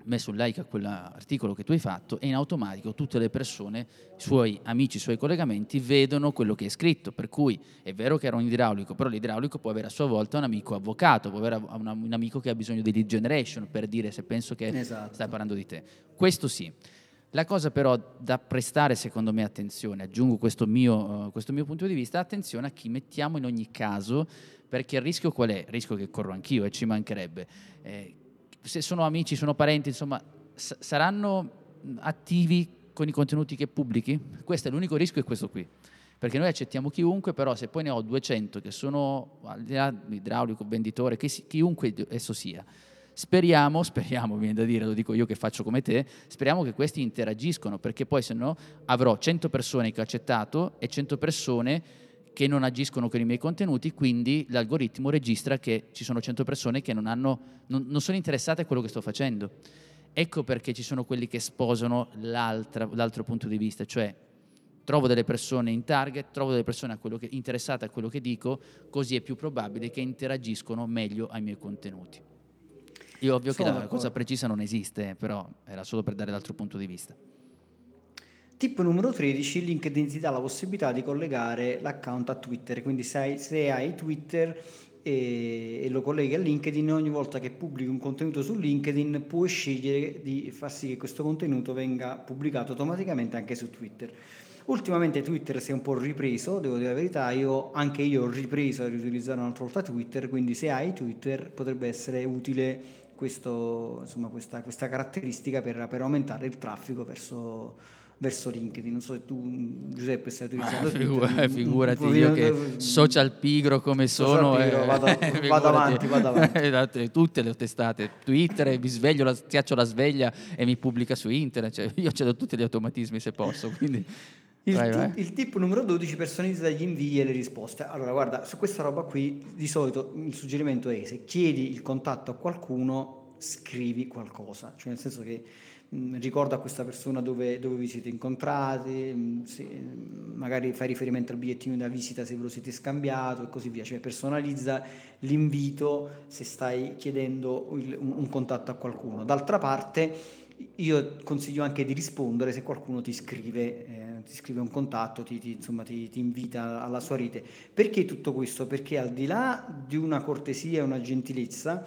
messo un like a quell'articolo che tu hai fatto e in automatico tutte le persone, i suoi amici, i suoi collegamenti vedono quello che hai scritto. Per cui è vero che era un idraulico, però l'idraulico può avere a sua volta un amico avvocato, può avere un amico che ha bisogno di lead generation per dire se penso che esatto. stai parlando di te. Questo sì. La cosa però da prestare secondo me attenzione, aggiungo questo mio, uh, questo mio punto di vista, attenzione a chi mettiamo in ogni caso, perché il rischio qual è? Il rischio che corro anch'io e ci mancherebbe. Eh, se sono amici, sono parenti, insomma, s- saranno attivi con i contenuti che pubblichi? Questo è l'unico rischio, è questo qui. Perché noi accettiamo chiunque, però se poi ne ho 200 che sono al di là idraulico, venditore, chi, chiunque esso sia, speriamo, [laughs] speriamo, viene da dire, lo dico io che faccio come te, speriamo che questi interagiscono, perché poi se no avrò 100 persone che ho accettato e 100 persone che non agiscono con i miei contenuti, quindi l'algoritmo registra che ci sono 100 persone che non, hanno, non, non sono interessate a quello che sto facendo. Ecco perché ci sono quelli che sposano l'altro punto di vista, cioè trovo delle persone in target, trovo delle persone a che, interessate a quello che dico, così è più probabile che interagiscono meglio ai miei contenuti. Io ovvio sono che la cosa precisa non esiste, però era solo per dare l'altro punto di vista. Tip numero 13, LinkedIn ti dà la possibilità di collegare l'account a Twitter, quindi se hai, se hai Twitter e, e, lo colleghi a LinkedIn, ogni volta che pubblichi un contenuto su LinkedIn puoi scegliere di far sì che questo contenuto venga pubblicato automaticamente anche su Twitter. Ultimamente Twitter si è un po' ripreso, devo dire la verità, io, anche io ho ripreso a riutilizzare un'altra volta Twitter, quindi se hai Twitter potrebbe essere utile questo, insomma, questa, questa, caratteristica per, per aumentare il traffico verso verso LinkedIn. Non so se tu, Giuseppe, stai utilizzando ah, figura, Figurati, io che social pigro come sono. Pigro, eh, vado, [laughs] vado, avanti, vado avanti. [laughs] Esatto, tutte le ho testate. Twitter, mi sveglio, la, schiaccio la sveglia e mi pubblica su internet. Cioè, io ce l'ho tutti gli automatismi se posso, quindi... [laughs] Il, vai, vai. il, tip numero 12 personalizza gli invii e le risposte. Allora, guarda, su questa roba qui di solito il suggerimento è se chiedi il contatto a qualcuno, scrivi qualcosa, cioè nel senso che Mm, ricorda a questa persona dove, dove, vi siete incontrati, mm, se, magari fai riferimento al bigliettino da visita se ve lo siete scambiato e così via, cioè personalizza l'invito se stai chiedendo il, un, un, contatto a qualcuno. D'altra parte io consiglio anche di rispondere se qualcuno ti scrive, eh, ti scrive un contatto, ti, ti, insomma, ti, ti invita alla sua rete. Perché tutto questo? Perché al di là di una cortesia e una gentilezza,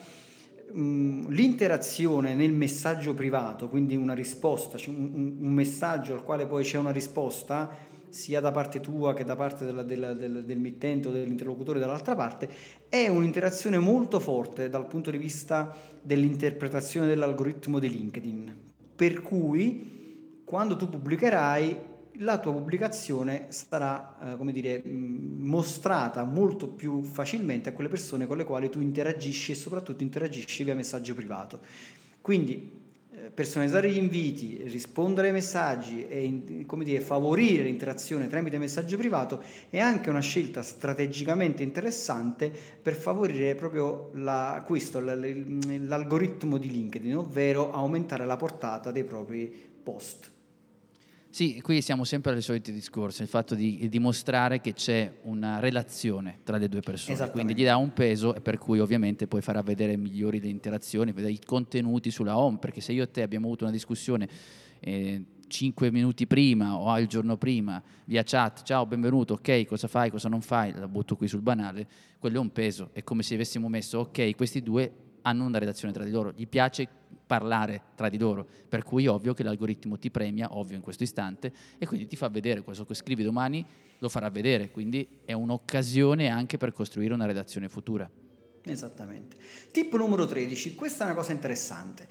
l'interazione nel messaggio privato, quindi una risposta, cioè un, un, messaggio al quale poi c'è una risposta, sia da parte tua che da parte della, della, del, del mittente o dell'interlocutore dall'altra parte, è un'interazione molto forte dal punto di vista dell'interpretazione dell'algoritmo di LinkedIn. Per cui quando tu pubblicherai la tua pubblicazione sarà, eh, come dire, mostrata molto più facilmente a quelle persone con le quali tu interagisci e soprattutto interagisci via messaggio privato. Quindi eh, personalizzare gli inviti, rispondere ai messaggi e come dire, favorire l'interazione tramite messaggio privato è anche una scelta strategicamente interessante per favorire proprio la, questo, l'algoritmo di LinkedIn, ovvero aumentare la portata dei propri post. Sì, qui siamo sempre ai soliti discorsi, il fatto di dimostrare che c'è una relazione tra le due persone, quindi gli dà un peso e per cui ovviamente poi farà vedere migliori le interazioni, vedere i contenuti sulla home, perché se io e te abbiamo avuto una discussione eh, 5 minuti prima o il giorno prima via chat, ciao, benvenuto, ok, cosa fai, cosa non fai, la butto qui sul banale, quello è un peso, è come se avessimo messo, ok, questi due hanno una relazione tra di loro, gli piace parlare tra di loro, per cui ovvio che l'algoritmo ti premia, ovvio in questo istante, e quindi ti fa vedere questo che scrivi domani, lo farà vedere, quindi è un'occasione anche per costruire una redazione futura. Esattamente. Tip numero 13, questa è una cosa interessante.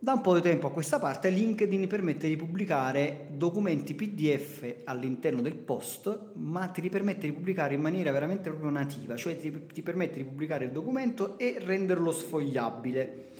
Da un po' di tempo a questa parte LinkedIn permette di pubblicare documenti PDF all'interno del post, ma ti permette di pubblicare in maniera veramente proprio nativa, cioè ti, ti permette di pubblicare il documento e renderlo sfogliabile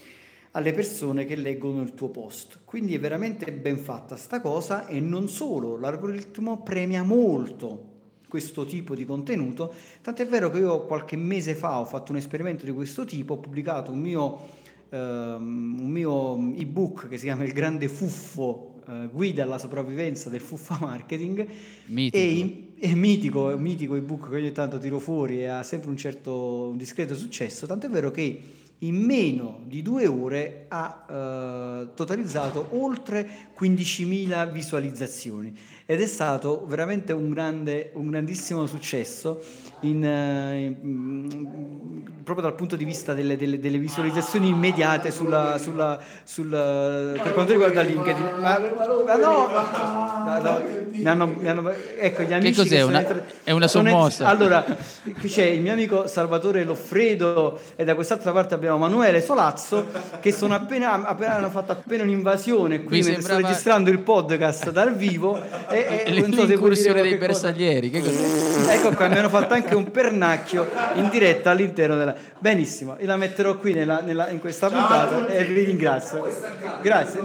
alle persone che leggono il tuo post. Quindi è veramente ben fatta sta cosa e non solo, l'algoritmo premia molto questo tipo di contenuto, tant'è vero che io qualche mese fa ho fatto un esperimento di questo tipo, ho pubblicato un mio um, un mio ebook che si chiama Il grande fuffo, uh, guida alla sopravvivenza del fuffa marketing. Mitico. E, è mitico, è un mitico ebook che ogni tanto tiro fuori e ha sempre un certo un discreto successo, tant'è vero che in meno di due ore ha uh, totalizzato oltre 15.000 visualizzazioni. Ed è stato veramente un, grande, un grandissimo successo in, eh, in, proprio dal punto di vista delle, delle, delle visualizzazioni immediate sulla, sulla, sulla, per quanto riguarda LinkedIn. Ma, ma no, no, no mi hanno, mi hanno, ecco, gli amici che cos'è? Che una, entra- è una sommossa. È, allora, qui c'è il mio amico Salvatore Loffredo e da quest'altra parte abbiamo Manuele Solazzo che sono appena, appena hanno fatto appena un'invasione qui sembrava... sto registrando il podcast dal vivo e, e non so dei bersaglieri. ecco qua, mi hanno fatto anche anche un pernacchio in diretta all'interno della... Benissimo, la metterò qui nella, nella, in questa puntata e vi ringrazio. Grazie.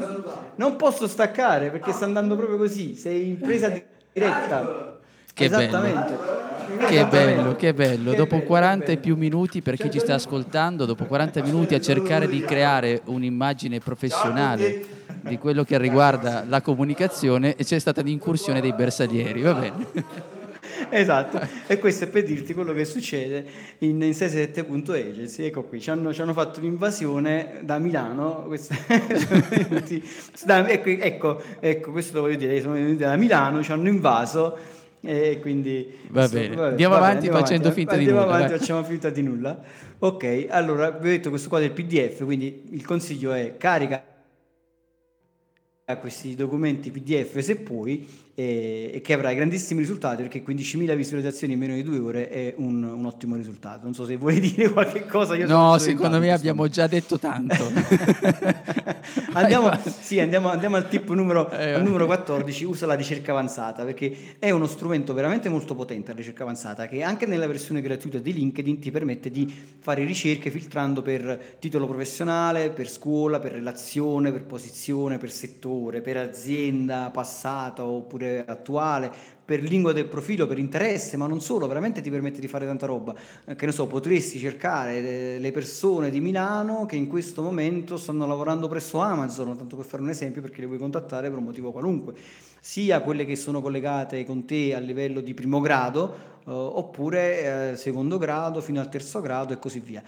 Non posso staccare perché sta andando proprio così, sei in presa diretta. Che Esattamente. Bello. Che bello, che bello. Che dopo 40 e più minuti, per chi ci sta ascoltando, dopo 40 minuti a cercare di creare un'immagine professionale di quello che riguarda la comunicazione, c'è stata l'incursione dei bersaglieri, va bene. [laughs] esatto, e questo è per dirti quello che succede in, in 67.agency. Ecco qui, ci hanno, ci hanno, fatto un'invasione da Milano. Questa, [laughs] da, ecco, ecco, ecco, questo lo voglio dire, sono venuti da Milano, ci hanno invaso e quindi va bene vabbè, andiamo va avanti bene, facendo avanti, finta di nulla avanti, facciamo finta di nulla ok allora vi ho detto questo qua del pdf quindi il consiglio è carica questi documenti pdf se puoi e, e, che avrà grandissimi risultati perché 15.000 visualizzazioni in meno di due ore è un, un ottimo risultato. Non so se vuoi [laughs] dire qualche cosa. No, secondo me abbiamo già detto tanto. [laughs] andiamo, sì, andiamo, andiamo, al tip numero, eh, al numero 14, usa la ricerca avanzata perché è uno strumento veramente molto potente la ricerca avanzata che anche nella versione gratuita di LinkedIn ti permette di fare ricerche filtrando per titolo professionale, per scuola, per relazione, per posizione, per settore, per azienda passata oppure pure attuale, per lingua del profilo, per interesse, ma non solo, veramente ti permette di fare tanta roba. Eh, che ne so, potresti cercare le persone di Milano che in questo momento stanno lavorando presso Amazon, tanto per fare un esempio, perché le vuoi contattare per un motivo qualunque, sia quelle che sono collegate con te a livello di primo grado, eh, oppure eh, secondo grado fino al terzo grado e così via.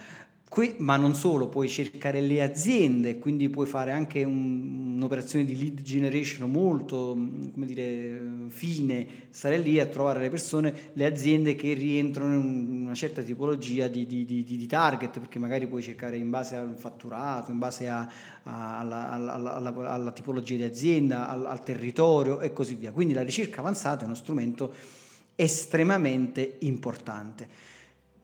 Qui, ma non solo, puoi cercare le aziende, quindi puoi fare anche un, un'operazione di lead generation molto, come dire, fine, stare lì a trovare le persone, le aziende che rientrano in una certa tipologia di, di, di, di target, perché magari puoi cercare in base al fatturato, in base a, a, alla, alla, alla, alla, tipologia di azienda, al, al territorio e così via. Quindi la ricerca avanzata è uno strumento estremamente importante.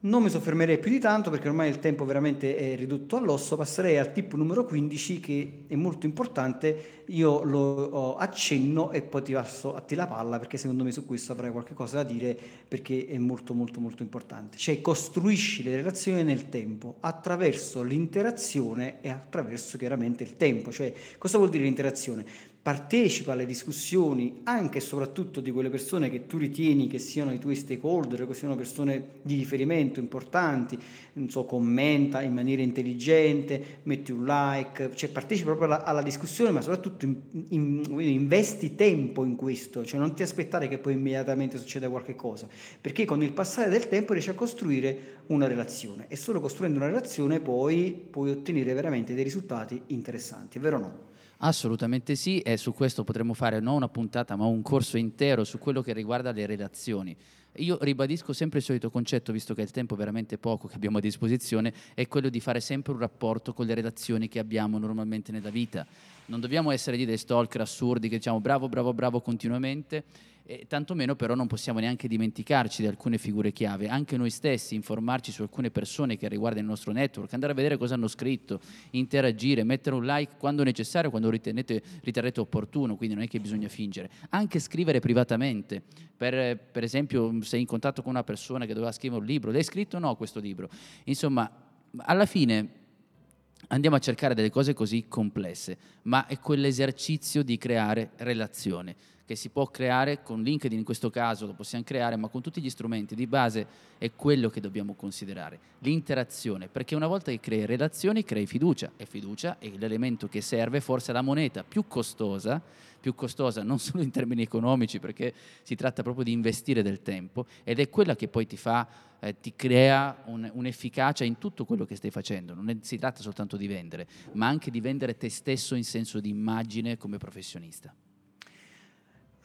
Non mi soffermerei più di tanto perché ormai il tempo veramente è ridotto all'osso, passerei al tip numero 15 che è molto importante, io lo accenno e poi ti passo a te la palla perché secondo me su questo avrai qualche cosa da dire perché è molto molto molto importante. Cioè costruisci le relazioni nel tempo attraverso l'interazione e attraverso chiaramente il tempo. Cioè cosa vuol dire l'interazione? Partecipa alle discussioni anche e soprattutto di quelle persone che tu ritieni che siano i tuoi stakeholder, che siano persone di riferimento importanti, so, commenta in maniera intelligente, metti un like, cioè partecipa proprio alla, alla discussione, ma soprattutto in, in, investi tempo in questo, cioè non ti aspettare che poi immediatamente succeda qualche cosa, perché con il passare del tempo riesci a costruire una relazione e solo costruendo una relazione poi puoi ottenere veramente dei risultati interessanti, è vero o no? Assolutamente sì, e su questo potremmo fare non una puntata, ma un corso intero su quello che riguarda le relazioni. Io ribadisco sempre il solito concetto, visto che il tempo è veramente poco che abbiamo a disposizione, è quello di fare sempre un rapporto con le relazioni che abbiamo normalmente nella vita. Non dobbiamo essere di dei stalker assurdi che diciamo bravo, bravo, bravo continuamente e tantomeno però non possiamo neanche dimenticarci di alcune figure chiave, anche noi stessi, informarci su alcune persone che riguardano il nostro network, andare a vedere cosa hanno scritto, interagire, mettere un like quando necessario, quando ritenete, riterrete opportuno, quindi non è che bisogna fingere, anche scrivere privatamente, per, per esempio sei in contatto con una persona che doveva scrivere un libro, l'hai scritto o no questo libro? Insomma, alla fine andiamo a cercare delle cose così complesse, ma è quell'esercizio di creare relazione che si può creare con LinkedIn in questo caso lo possiamo creare, ma con tutti gli strumenti di base è quello che dobbiamo considerare, l'interazione, perché una volta che crei relazioni crei fiducia e fiducia è l'elemento che serve, forse la moneta più costosa, più costosa non solo in termini economici, perché si tratta proprio di investire del tempo ed è quella che poi ti fa eh, ti crea un, un'efficacia in tutto quello che stai facendo. Non è, si tratta soltanto di vendere, ma anche di vendere te stesso in senso di immagine come professionista.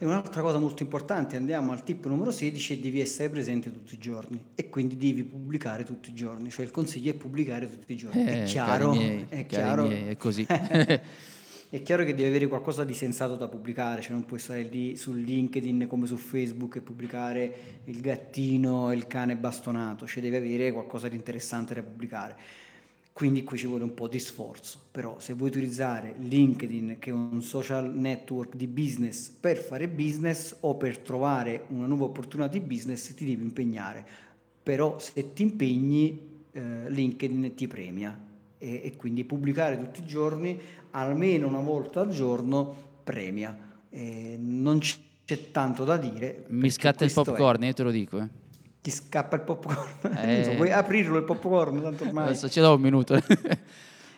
E un'altra cosa molto importante, andiamo al tip numero 16, devi essere presente tutti i giorni e quindi devi pubblicare tutti i giorni, cioè il consiglio è pubblicare tutti i giorni. Eh, è chiaro, miei, è, chiaro miei, è così. [laughs] è chiaro che devi avere qualcosa di sensato da pubblicare, cioè non puoi stare lì su LinkedIn come su Facebook e pubblicare il gattino e il cane bastonato, cioè devi avere qualcosa di interessante da pubblicare. Quindi qui ci vuole un po' di sforzo, però se vuoi utilizzare LinkedIn che è un social network di business per fare business o per trovare una nuova opportunità di business ti devi impegnare, però se ti impegni eh, LinkedIn ti premia e, e, quindi pubblicare tutti i giorni, almeno una volta al giorno, premia. E non c'è tanto da dire. Mi scatta il popcorn, è. io te lo dico. Eh ti scappa il popcorn. [laughs] Eh... so, vuoi aprirlo il popcorn? Tanto ormai. Adesso ce l'ho un minuto. [laughs]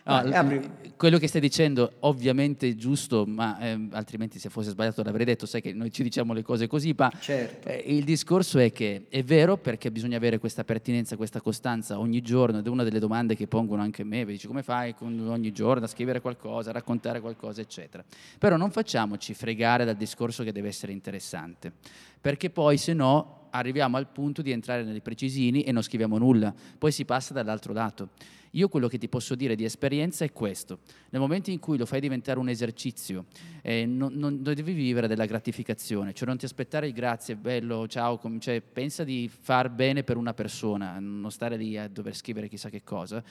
No, Vai, quello che stai dicendo ovviamente è giusto, ma eh, altrimenti se fosse sbagliato l'avrei detto, sai che noi ci diciamo le cose così, ma certo. eh, il discorso è che è vero perché bisogna avere questa pertinenza, questa costanza ogni giorno ed è una delle domande che pongono anche a me, dici come fai ogni giorno a scrivere qualcosa, a raccontare qualcosa, eccetera. Però non facciamoci fregare dal discorso che deve essere interessante, perché poi se no arriviamo al punto di entrare nei precisini e non scriviamo nulla, poi si passa dall'altro lato. Io quello che ti posso dire di esperienza è questo, nel momento in cui lo fai diventare un esercizio, eh, non, non, devi vivere della gratificazione, cioè non ti aspettare il grazie, bello, ciao, cioè, pensa di far bene per una persona, non stare lì a dover scrivere chissà che cosa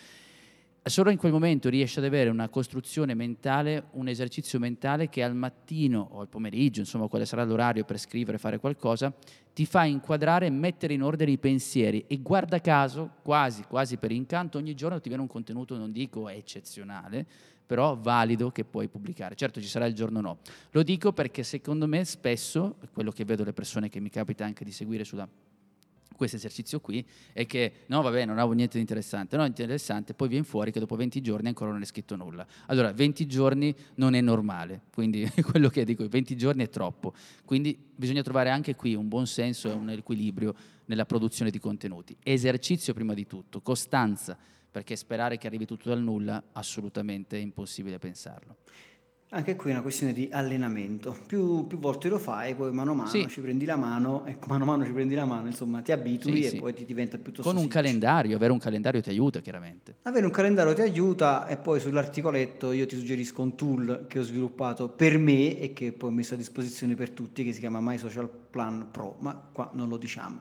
solo in quel momento riesci ad avere una costruzione mentale, un esercizio mentale che al mattino o al pomeriggio, insomma quale sarà l'orario per scrivere, fare qualcosa, ti fa inquadrare e mettere in ordine i pensieri e guarda caso, quasi, quasi per incanto, ogni giorno ti viene un contenuto, non dico eccezionale, però valido che puoi pubblicare. Certo ci sarà il giorno no. Lo dico perché secondo me spesso, quello che vedo le persone che mi capita anche di seguire sulla questo esercizio qui è che no vabbè non avevo niente di interessante, no interessante, poi viene fuori che dopo 20 giorni ancora non è scritto nulla. Allora 20 giorni non è normale, quindi [laughs] quello che dico, 20 giorni è troppo, quindi bisogna trovare anche qui un buon senso e un equilibrio nella produzione di contenuti. Esercizio prima di tutto, costanza, perché sperare che arrivi tutto dal nulla assolutamente è impossibile pensarlo. Anche qui è una questione di allenamento. Più, più volte lo fai, poi mano a mano Sì. ci prendi la mano, ecco, mano a mano ci prendi la mano, insomma, ti abitui Sì, e sì. poi ti diventa piuttosto Con un semplice. calendario, avere un calendario ti aiuta chiaramente. Avere un calendario ti aiuta e poi sull'articoletto io ti suggerisco un tool che ho sviluppato per me e che poi ho messo a disposizione per tutti che si chiama My Social Plan Pro, ma qua non lo diciamo.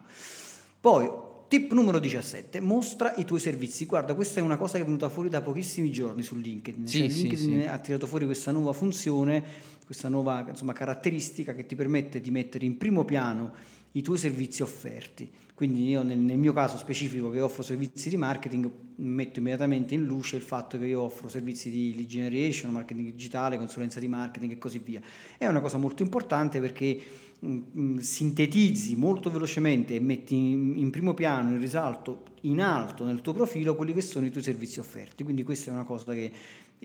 Poi, tip numero 17, mostra i tuoi servizi. Guarda, questa è una cosa che è venuta fuori da pochissimi giorni su LinkedIn. Sì, Cioè, sì, LinkedIn sì. ha tirato fuori questa nuova funzione, questa nuova insomma, caratteristica che ti permette di mettere in primo piano i tuoi servizi offerti. Quindi io nel, nel mio caso specifico che offro servizi di marketing metto immediatamente in luce il fatto che io offro servizi di lead generation, marketing digitale, consulenza di marketing e così via. È una cosa molto importante perché sintetizzi molto velocemente e metti in, primo piano, in risalto, in alto nel tuo profilo quelli che sono i tuoi servizi offerti. Quindi questa è una cosa che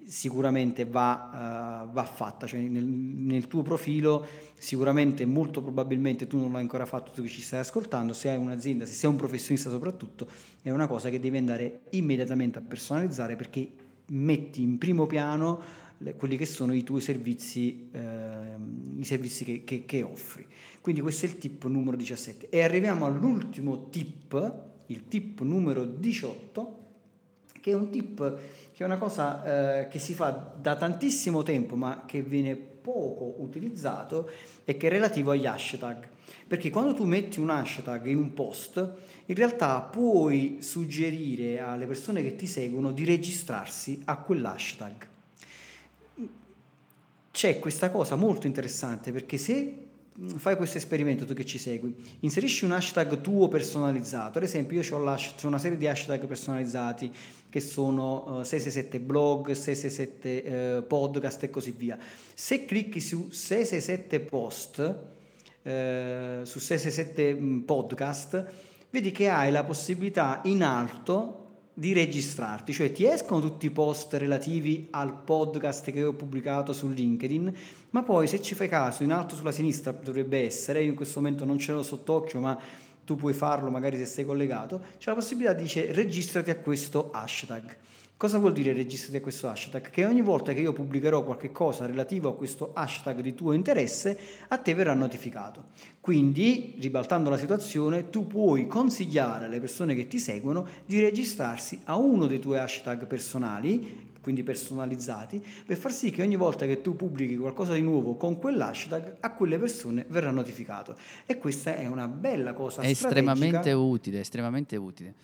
sicuramente va, eh, va fatta, cioè nel, nel tuo profilo sicuramente molto probabilmente tu non l'hai ancora fatto tu che ci stai ascoltando, se hai un'azienda, se sei un professionista soprattutto, è una cosa che devi andare immediatamente a personalizzare perché metti in primo piano le- quelli che sono i tuoi servizi, ehm, i servizi che, che- che offri. Quindi questo è il tip numero 17. E arriviamo all'ultimo tip, il tip numero 18, che è un tip che è una cosa eh, che si fa da tantissimo tempo ma che viene poco utilizzato e che è relativo agli hashtag. Perché quando tu metti un hashtag in un post, in realtà puoi suggerire alle persone che ti seguono di registrarsi a quell'hashtag. C'è questa cosa molto interessante perché se fai questo esperimento tu che ci segui, inserisci un hashtag tuo personalizzato, ad esempio io ho una serie di hashtag personalizzati che sono uh, 667 blog, 667 uh, podcast e così via. Se clicchi su 667 post, uh, su 667 mm, podcast, vedi che hai la possibilità in alto di registrarti, cioè ti escono tutti i post relativi al podcast che ho pubblicato su LinkedIn, ma poi se ci fai caso in alto sulla sinistra dovrebbe essere, io in questo momento non ce l'ho sott'occhio, ma tu puoi farlo magari se sei collegato, c'è la possibilità di dire registrati a questo hashtag. Cosa vuol dire registrati a questo hashtag? Che ogni volta che io pubblicherò qualche cosa relativo a questo hashtag di tuo interesse, a te verrà notificato. Quindi, ribaltando la situazione, tu puoi consigliare alle persone che ti seguono di registrarsi a uno dei tuoi hashtag personali, quindi personalizzati, per far sì che ogni volta che tu pubblichi qualcosa di nuovo con quell'hashtag, a quelle persone verrà notificato. E questa è una bella cosa. È estremamente utile, estremamente utile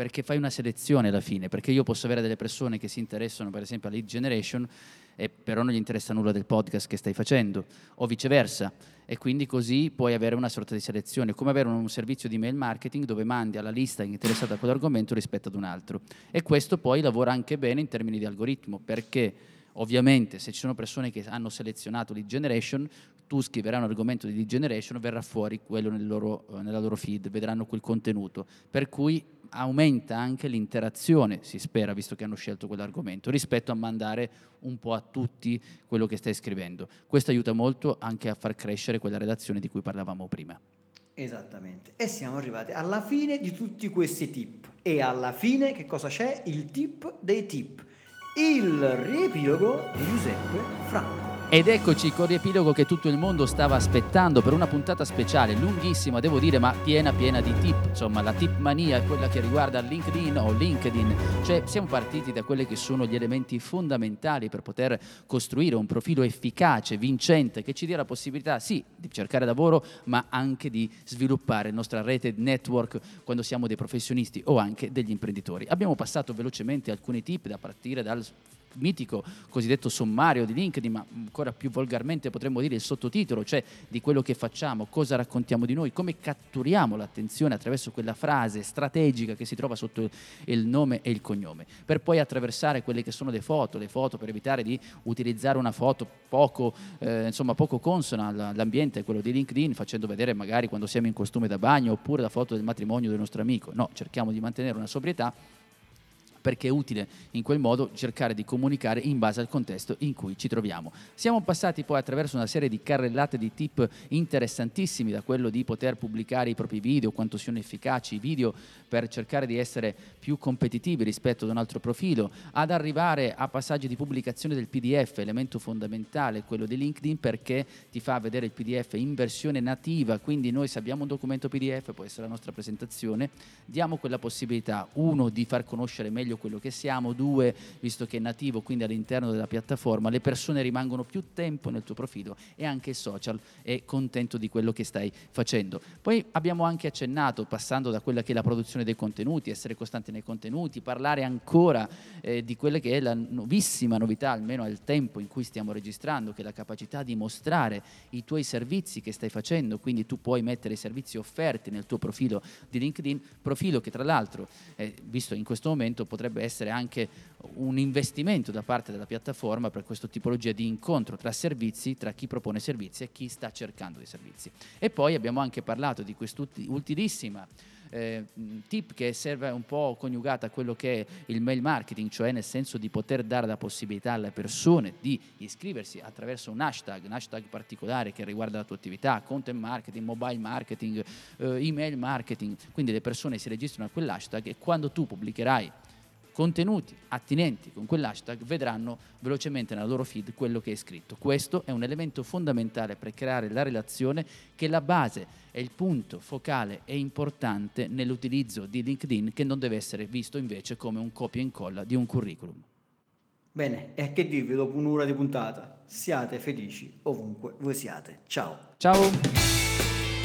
perché fai una selezione alla fine, perché io posso avere delle persone che si interessano per esempio a lead generation e però non gli interessa nulla del podcast che stai facendo, o viceversa, e quindi così puoi avere una sorta di selezione, come avere un servizio di mail marketing dove mandi alla lista interessata a quell'argomento rispetto ad un altro. E questo poi lavora anche bene in termini di algoritmo, perché ovviamente se ci sono persone che hanno selezionato lead generation, tu scriverai un argomento di lead generation, verrà fuori quello nel loro, nella loro feed, vedranno quel contenuto. Per cui aumenta anche l'interazione, si spera, visto che hanno scelto quell'argomento, rispetto a mandare un po' a tutti quello che stai scrivendo. Questo aiuta molto anche a far crescere quella redazione di cui parlavamo prima. Esattamente. E siamo arrivati alla fine di tutti questi tip. E alla fine che cosa c'è? Il tip dei tip. Il riepilogo di Giuseppe Franco. Ed eccoci con riepilogo che tutto il mondo stava aspettando per una puntata speciale, lunghissima devo dire, ma piena piena di tip. Insomma, la tip mania è quella che riguarda LinkedIn o LinkedIn. Cioè, siamo partiti da quelli che sono gli elementi fondamentali per poter costruire un profilo efficace, vincente, che ci dia la possibilità, sì, di cercare lavoro, ma anche di sviluppare la nostra rete network quando siamo dei professionisti o anche degli imprenditori. Abbiamo passato velocemente alcuni tip da partire dal mitico cosiddetto sommario di LinkedIn, ma ancora più volgarmente potremmo dire il sottotitolo, cioè di quello che facciamo, cosa raccontiamo di noi, come catturiamo l'attenzione attraverso quella frase strategica che si trova sotto il nome e il cognome, per poi attraversare quelle che sono le foto, le foto per evitare di utilizzare una foto poco, eh, insomma, poco consona all'ambiente, quello di LinkedIn, facendo vedere magari quando siamo in costume da bagno oppure la foto del matrimonio del nostro amico. No, cerchiamo di mantenere una sobrietà perché è utile in quel modo cercare di comunicare in base al contesto in cui ci troviamo. Siamo passati poi attraverso una serie di carrellate di tip interessantissimi, da quello di poter pubblicare i propri video, quanto siano efficaci i video per cercare di essere più competitivi rispetto ad un altro profilo, ad arrivare a passaggi di pubblicazione del PDF, elemento fondamentale, quello di LinkedIn, perché ti fa vedere il PDF in versione nativa, quindi noi se abbiamo un documento PDF, può essere la nostra presentazione, diamo quella possibilità, uno, di far conoscere meglio meglio quello che siamo, due, visto che è nativo, quindi all'interno della piattaforma, le persone rimangono più tempo nel tuo profilo e anche il social è contento di quello che stai facendo. Poi abbiamo anche accennato, passando da quella che è la produzione dei contenuti, essere costanti nei contenuti, parlare ancora eh, di quella che è la nuovissima novità, almeno al tempo in cui stiamo registrando, che è la capacità di mostrare i tuoi servizi che stai facendo, quindi tu puoi mettere i servizi offerti nel tuo profilo di LinkedIn, profilo che tra l'altro, eh, visto in questo momento, potrebbe essere anche un investimento da parte della piattaforma per questa tipologia di incontro tra servizi, tra chi propone servizi e chi sta cercando dei servizi. E poi abbiamo anche parlato di quest'utilissima eh, tip che serve un po' coniugata a quello che è il mail marketing, cioè nel senso di poter dare la possibilità alle persone di iscriversi attraverso un hashtag, un hashtag particolare che riguarda la tua attività, content marketing, mobile marketing, eh, email marketing, quindi le persone si registrano a quell'hashtag e quando tu pubblicherai contenuti attinenti con quell'hashtag vedranno velocemente nella loro feed quello che è scritto. Questo è un elemento fondamentale per creare la relazione che è la base, è il punto focale e importante nell'utilizzo di LinkedIn che non deve essere visto invece come un copia e incolla di un curriculum. Bene, e che dirvi dopo un'ora di puntata? Siate felici ovunque voi siate. Ciao. Ciao.